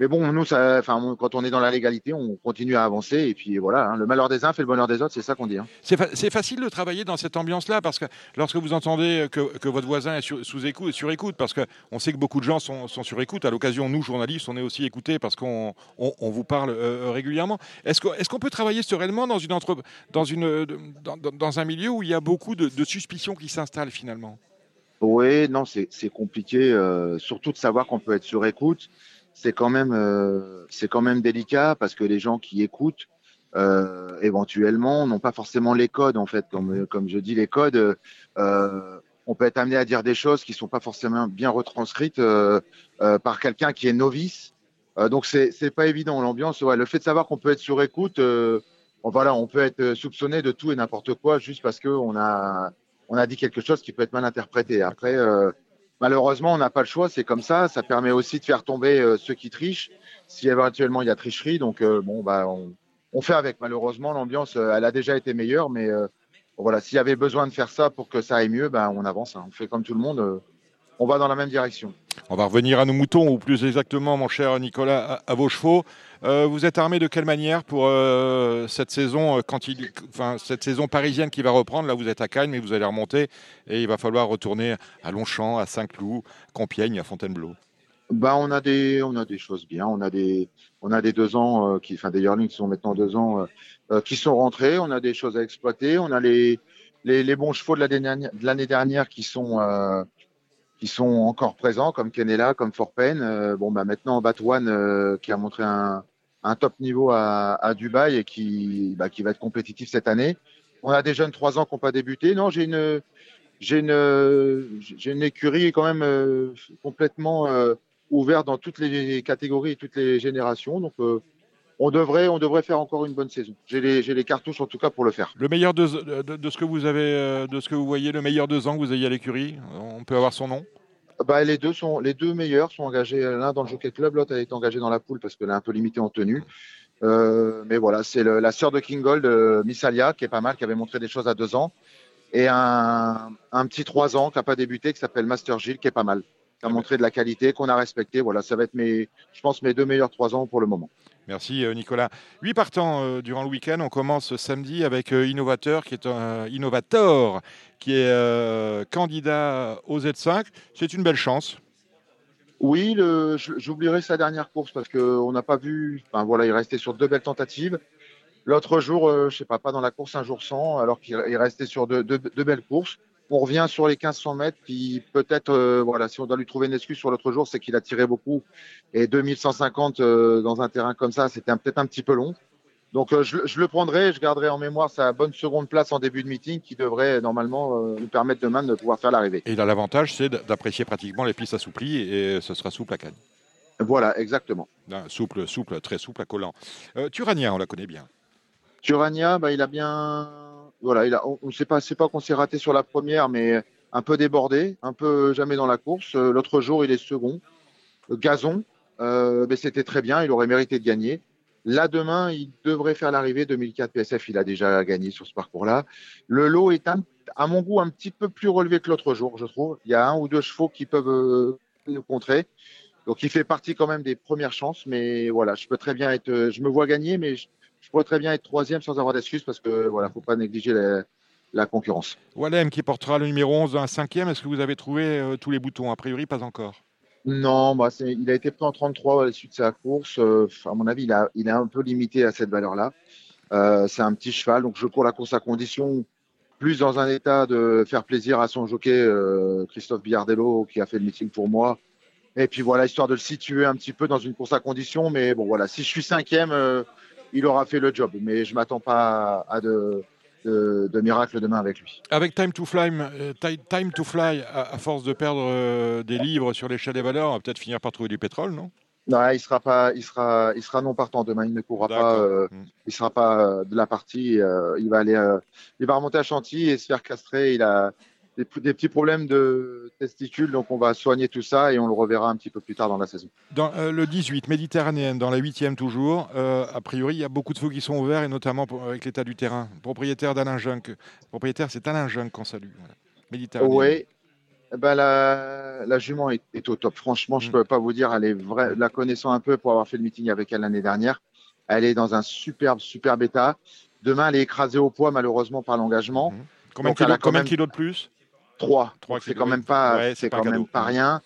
Mais bon, nous, ça, enfin, on- quand on est dans la légalité, on continue à avancer. Et puis voilà, hein, le malheur des uns fait le bonheur des autres, c'est ça qu'on dit. hein. C'est fa- c'est facile de travailler dans cette ambiance-là parce que lorsque vous entendez que, que votre voisin est sur- sous écoute, sur écoute, parce qu'on sait que beaucoup de gens sont, sont sur écoute. À l'occasion, nous journalistes, on est aussi écoutés parce qu'on on, on vous parle euh, régulièrement. Est-ce qu'on est peut travailler sereinement dans une entre, dans une euh, dans, un milieu où il y a beaucoup de, de suspicions qui s'installent finalement? Oui, non, c'est c'est compliqué, euh, surtout de savoir qu'on peut être sur écoute. C'est quand même, euh, c'est quand même délicat parce que les gens qui écoutent, euh, éventuellement, n'ont pas forcément les codes en fait. Comme comme je dis, les codes, euh, on peut être amené à dire des choses qui sont pas forcément bien retranscrites euh, euh, par quelqu'un qui est novice. Euh, donc c'est c'est pas évident l'ambiance. Ouais, le fait de savoir qu'on peut être sur écoute, euh, bon, voilà, on peut être soupçonné de tout et n'importe quoi juste parce que on a on a dit quelque chose qui peut être mal interprété. Après, euh, malheureusement, on n'a pas le choix, c'est comme ça. Ça permet aussi de faire tomber euh, ceux qui trichent, si éventuellement il y a tricherie. Donc, euh, bon, bah, on, fait avec. Malheureusement, l'ambiance, euh, elle a déjà été meilleure, mais voilà, s'il y avait besoin de faire ça pour que ça aille mieux, ben, on avance. hein. On fait comme tout le monde. on va dans la même direction. On va revenir à nos moutons, ou plus exactement, mon cher Nicolas, à vos chevaux. Euh, vous êtes armé de quelle manière pour euh, cette saison, euh, cette saison parisienne qui va reprendre? Là, vous êtes à Cannes, mais vous allez remonter et il va falloir retourner à Longchamp, à Saint-Cloud, Compiègne, à Fontainebleau. Bah, on a des, on a des choses bien. On a des, on a des deux ans qui, enfin des yearlings qui sont maintenant deux ans, qui sont rentrés. On a des choses à exploiter. On a les, les, bons chevaux de l'année dernière, qui sont, qui sont encore présents, comme Kenela, comme Forpen. Euh, bon, bah maintenant Batouane euh, qui a montré un, un top niveau à, à Dubaï et qui, bah, qui va être compétitif cette année. On a des jeunes trois ans qui n'ont pas débuté. Non, j'ai une, j'ai une, j'ai une écurie quand même euh, complètement euh, ouverte dans toutes les catégories et toutes les générations. Donc, euh, on devrait, on devrait faire encore une bonne saison. J'ai les, cartouches en tout cas pour le faire. Le meilleur de, de, de ce que vous avez, euh, de ce que vous voyez, le meilleur deux ans que vous ayez à l'écurie, on peut avoir son nom Bah, les deux sont, les deux meilleurs sont engagés. L'un dans le Jockey Club, l'autre a été engagé dans la poule parce qu'elle est un peu limitée en tenue. Euh, mais voilà, c'est la sœur de King Gold, euh, Miss Alia, qui est pas mal, qui avait montré des choses à deux ans, et un, un petit trois ans qui a pas débuté, qui s'appelle Master Gilles, qui est pas mal, qui a montré de la qualité, qu'on a respecté. Voilà, ça va être mes, je pense mes deux meilleurs trois ans pour le moment. Merci euh, Nicolas. Huit partants euh, durant le week-end. On commence samedi avec euh, Innovateur, qui est un Innovator, qui est euh, candidat au Z5. C'est une belle chance. Oui, j'oublierai sa dernière course parce que on n'a pas vu. Enfin voilà, il restait sur deux belles tentatives. L'autre jour, euh, je sais pas, pas dans la course un jour sans, alors qu'il il restait sur deux, deux- deux belles courses. On revient sur les 1500 mètres, puis peut-être, euh, voilà, si on doit lui trouver une excuse sur l'autre jour, c'est qu'il a tiré beaucoup. Et 2150 euh, dans un terrain comme ça, c'était un- peut-être un petit peu long. Donc euh, je, je le prendrai, je garderai en mémoire sa bonne seconde place en début de meeting qui devrait normalement nous permettre demain de pouvoir faire l'arrivée. Et il a l'avantage, c'est d'apprécier pratiquement les pistes assouplies et ce sera souple à Cannes. Voilà, exactement. Souple, souple, très souple à collant. Turania, on la connaît bien. Turania, bah, il a bien. Voilà, on ne sait pas, c'est pas qu'on s'est raté sur la première, mais un peu débordé, un peu jamais dans la course. Euh, L'autre jour, il est second. Euh, Gazon, euh, mais c'était très bien, il aurait mérité de gagner. Là, demain, il devrait faire l'arrivée 2004 PSF. Il a déjà gagné sur ce parcours-là. Le lot est, un- à mon goût, un petit peu plus relevé que l'autre jour, je trouve. Il y a un ou deux chevaux qui peuvent le contrer. Donc, il fait partie quand même des premières chances. Mais voilà, je peux très bien être. Je me vois gagner, mais je, je pourrais très bien être troisième sans avoir d'excuses parce que voilà, faut pas négliger la, la concurrence. Walem qui portera le numéro 11 dans la cinquième. Est-ce que vous avez trouvé euh, tous les boutons? A priori, pas encore. Non, bah il a été pris en 33 à l'issue de sa course. Euh, à mon avis, il, a, il est un peu limité à cette valeur-là. Euh, c'est un petit cheval, donc je cours la course à condition, plus dans un état de faire plaisir à son jockey euh, Christophe Biardello qui a fait le meeting pour moi. Et puis voilà, histoire de le situer un petit peu dans une course à condition. Mais bon, voilà, si je suis cinquième, il aura fait le job. Mais je m'attends pas à de, de, de miracle demain avec lui. Avec Time to Fly, euh, Ti- Time to Fly à, à force de perdre euh, des livres sur l'échelle des valeurs, on va peut-être finir par trouver du pétrole, non? Non, il sera pas, il sera, il sera non partant demain. Il ne courra pas, euh, Mm. il sera pas euh, de la partie. euh, il va aller, il va remonter à Chantilly et se faire castrer. Il a des, des petits problèmes de testicules, donc on va soigner tout ça et on le reverra un petit peu plus tard dans la saison. Dans euh, le 18, Méditerranéenne, dans la huitième toujours, euh, a priori, il y a beaucoup de feux qui sont ouverts, et notamment pour- avec l'état du terrain. Propriétaire d'Alain Junk. Propriétaire, c'est Alain Junk qu'on salue. Voilà. Méditerranéenne. Oui. Ben la, la jument est, est au top. Franchement, je Mm. peux pas vous dire, elle est vraie. La connaissant un peu pour avoir fait le meeting avec elle l'année dernière, elle est dans un superbe, superbe état. Demain, elle est écrasée au poids malheureusement par l'engagement. Mhm. Combien, de même- kilos de plus? Trois. Trois Donc, C'est kilos, quand même pas, Ouais, c'est c'est pas quand cadeau. même pas rien.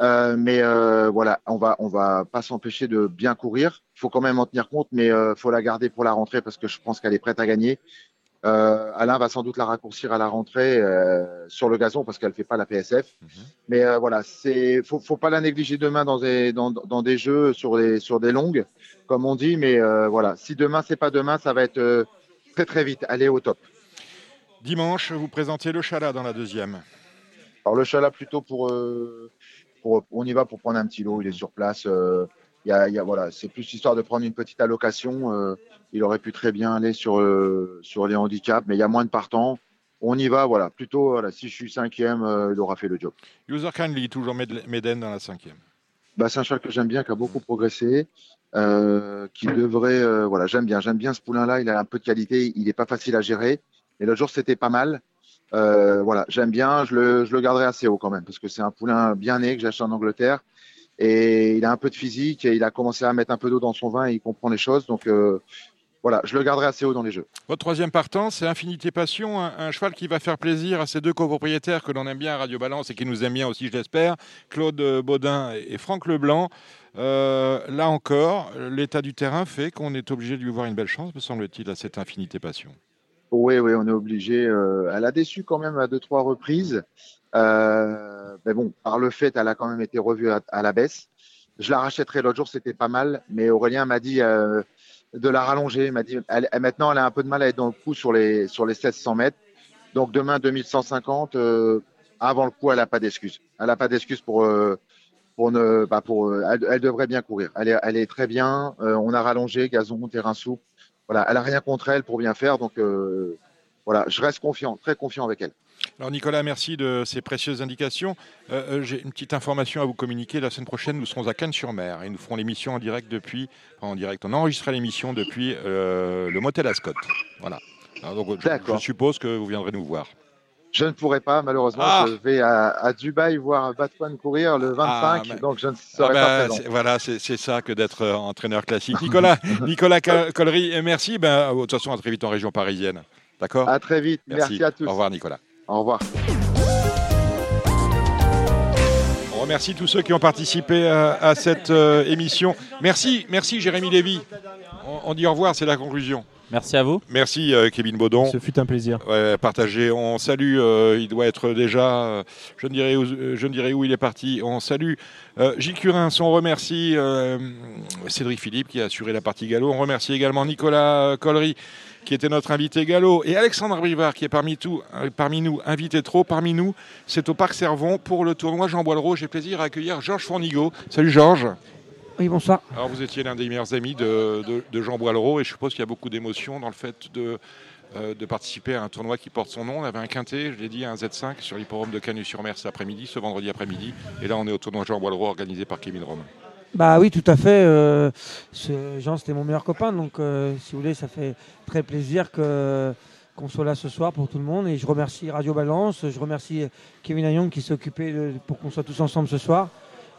Euh, mais euh, voilà, on va, on va pas s'empêcher de bien courir. Il faut quand même en tenir compte, mais euh, faut la garder pour la rentrée parce que je pense qu'elle est prête à gagner. Euh, Alain va sans doute la raccourcir à la rentrée sur le gazon parce qu'elle fait pas la PSF. Mhm. Mais voilà, c'est, faut, faut pas la négliger demain dans des, dans, dans des jeux sur des, sur des longues, comme on dit. Mais voilà, si demain c'est pas demain, ça va être très très vite. Elle est au top. Dimanche, vous présentiez le Chala dans la deuxième. Alors le Chala plutôt pour, euh, pour on y va pour prendre un petit lot, il est sur place. euh, il y a, il y a- voilà, c'est plus histoire de prendre une petite allocation. euh, il aurait pu très bien aller sur euh, sur les handicaps, mais il y a moins de partants. On y va, voilà. Plutôt, voilà, si je suis cinquième, il aura fait le job. User Kindly, toujours Méden dans la cinquième. Bah, c'est un cheval que j'aime bien, qui a beaucoup progressé, euh, qui devrait, euh, voilà, j'aime bien, j'aime bien ce poulain-là. Il a un peu de qualité, il n'est pas facile à gérer. Et l'autre jour, c'était pas mal. Euh, voilà, j'aime bien, je le, je le garderai assez haut quand même, parce que c'est un poulain bien né que j'ai acheté en Angleterre. Et il a un peu de physique et il a commencé à mettre un peu d'eau dans son vin et il comprend les choses. Donc euh, voilà, je le garderai assez haut dans les jeux. Votre troisième partant, c'est Infinité Passion, un, cheval qui va faire plaisir à ces deux copropriétaires que l'on aime bien à Radio Balance et qui nous aiment bien aussi, je l'espère, Claude Baudin et Franck Leblanc. Euh, là encore, l'état du terrain fait qu'on est obligé de lui voir une belle chance, me semble-t-il, à cette Infinité Passion. Oui, on est obligé. euh, elle a déçu quand même à deux, trois reprises. Euh, mais bon, par le fait, elle a quand même été revue à, la baisse. Je la rachèterai l'autre jour, c'était pas mal. Mais Aurélien m'a dit euh, de la rallonger. M'a dit, elle- maintenant, elle a un peu de mal à être dans le coup sur les, sur les 1600 mètres. Donc demain, 2150, euh, avant le coup, elle n'a pas d'excuse. Elle n'a pas d'excuse pour, pour ne, bah, pour, elle, devrait bien courir. Elle est, elle est très bien. On a rallongé, gazon, terrain souple. Voilà, elle a rien contre elle pour bien faire. Donc euh, voilà, je reste confiant, très confiant avec elle. Alors Nicolas, merci de ces précieuses indications. Euh, euh, J'ai une petite information à vous communiquer. La semaine prochaine, nous serons à Cannes-sur-Mer et nous ferons l'émission en direct depuis, enfin, en direct, on enregistrera l'émission depuis euh, le motel Ascot. Voilà. Alors, donc, je suppose que vous viendrez nous voir. Je ne pourrai pas, malheureusement. Ah. Je vais à, à Dubaï voir Batman courir le 25, Ah, mais- donc je ne Ah serai ben, pas présent. c'est- voilà, c'est ça que d'être euh, entraîneur classique. Nicolas, Nicolas Col- Collery, euh, merci. Ben, de toute façon, à très vite en région parisienne. D'accord? À très vite. Merci. à tous. Au revoir, Nicolas. Au revoir. On remercie tous ceux qui ont participé à, à cette euh, émission. Merci, merci Jérémy Lévy. On, on dit au revoir, c'est la conclusion. Merci à vous. Merci euh, Kevin Baudon. Ce fut un plaisir. Ouais, partagé. On salue, euh, il doit être déjà, euh, je, ne dirais où, je ne dirais où il est parti. On salue euh, Gilles Curin, on remercie euh, Cédric Philippe qui a assuré la partie galop. On remercie également Nicolas Collery qui était notre invité galop et Alexandre Brivard qui est parmi, tout, parmi nous, invité trop parmi nous. C'est au Parc Servon pour le tournoi Jean Boileau. J'ai plaisir à accueillir Georges Fournigo. Salut Georges. Oui, bonsoir. Alors vous étiez l'un des meilleurs amis de, de- de Jean Boileau et je suppose qu'il y a beaucoup d'émotions dans le fait de, euh, de participer à un tournoi qui porte son nom. On avait un quintet, je l'ai dit, un Z5 sur l'hipporome de Canu-sur-Mer cet après-midi, ce vendredi après-midi. Et là on est au tournoi Jean Boileau organisé par Kevin Romain. Bah oui, tout à fait. euh, Jean, c'était mon meilleur copain, donc euh, si vous voulez, ça fait très plaisir que qu'on soit là ce soir pour tout le monde. Et je remercie Radio Balance, je remercie Kevin Ayong qui s'est occupé de- pour qu'on soit tous ensemble ce soir.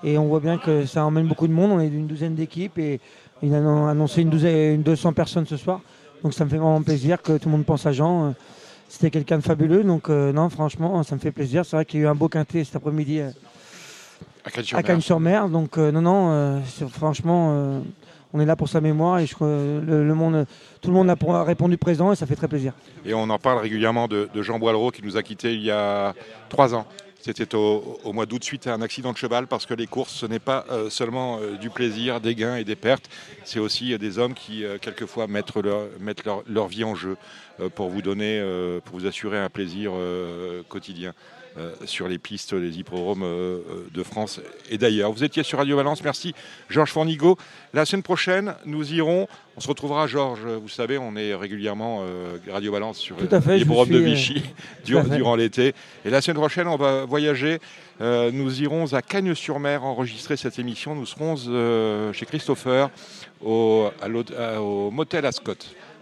Et on voit bien que ça emmène beaucoup de monde. On est une douzaine d'équipes et il a annoncé une douzaine, une 200 personnes ce soir. Donc ça me fait vraiment plaisir que tout le monde pense à Jean. Euh, C'était quelqu'un de fabuleux, donc euh, non, franchement, ça me fait plaisir. C'est vrai qu'il y a eu un beau quintet cet après-midi. euh, À Cagnes-sur-Mer. Donc euh, non, non, franchement, on est là pour sa mémoire et je, crois, le, le monde, tout le monde a, répondu présent et ça fait très plaisir. Et on en parle régulièrement de, de Jean Boileau qui nous a quittés il y a trois ans. C'était au, mois d'août suite à un accident de cheval parce que les courses, ce n'est pas euh, seulement euh, du plaisir, des gains et des pertes, c'est aussi euh, des hommes qui, quelquefois, mettent leur, leur, vie en jeu pour vous donner, pour vous assurer un plaisir quotidien. Euh, sur les pistes, les hippodromes euh, euh, de France et d'ailleurs. Vous étiez sur Radio Valence, merci Georges Fournigo. La semaine prochaine, nous irons, on se retrouvera Georges, vous savez, on est régulièrement Radio Valence sur l'hippodrome vous de Vichy durant, l'été. Et la semaine prochaine, on va voyager. Euh, nous irons à Cagnes-sur-Mer enregistrer cette émission. Nous serons euh, chez Christopher au, à- au motel Ascot.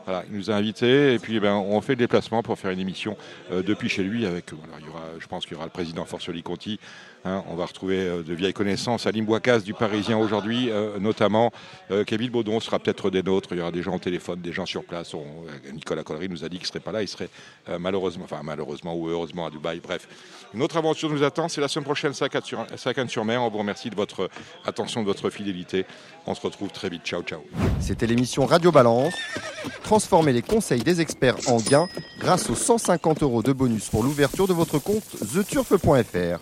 Voilà, il nous a invités et puis eh ben, on fait le déplacement pour faire une émission euh, depuis chez lui. Avec, euh, voilà, il y aura, je pense qu'il y aura le président Forcioli Conti. Hein. on va retrouver euh, de vieilles connaissances. Aline Boicaz du Parisien aujourd'hui, euh, notamment. Euh, Kevin Baudon sera peut-être des nôtres. Il y aura des gens au téléphone, des gens sur place. Euh, Nicolas Collery nous a dit qu'il ne serait pas là. Il serait malheureusement, enfin malheureusement ou heureusement à Dubaï. Bref, une autre aventure nous attend. C'est la semaine prochaine, à Cannes-sur-Mer. On vous remercie de votre attention, de votre fidélité. On se retrouve très vite. Ciao, ciao. C'était l'émission Radio Balance. Transformez les conseils des experts en gains grâce aux 150 euros de bonus pour l'ouverture de votre compte theturf.fr.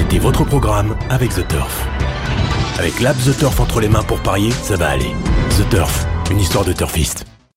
C'était votre programme avec The Turf. Avec l'app The Turf entre les mains pour parier, ça va aller. The Turf, une histoire de turfiste.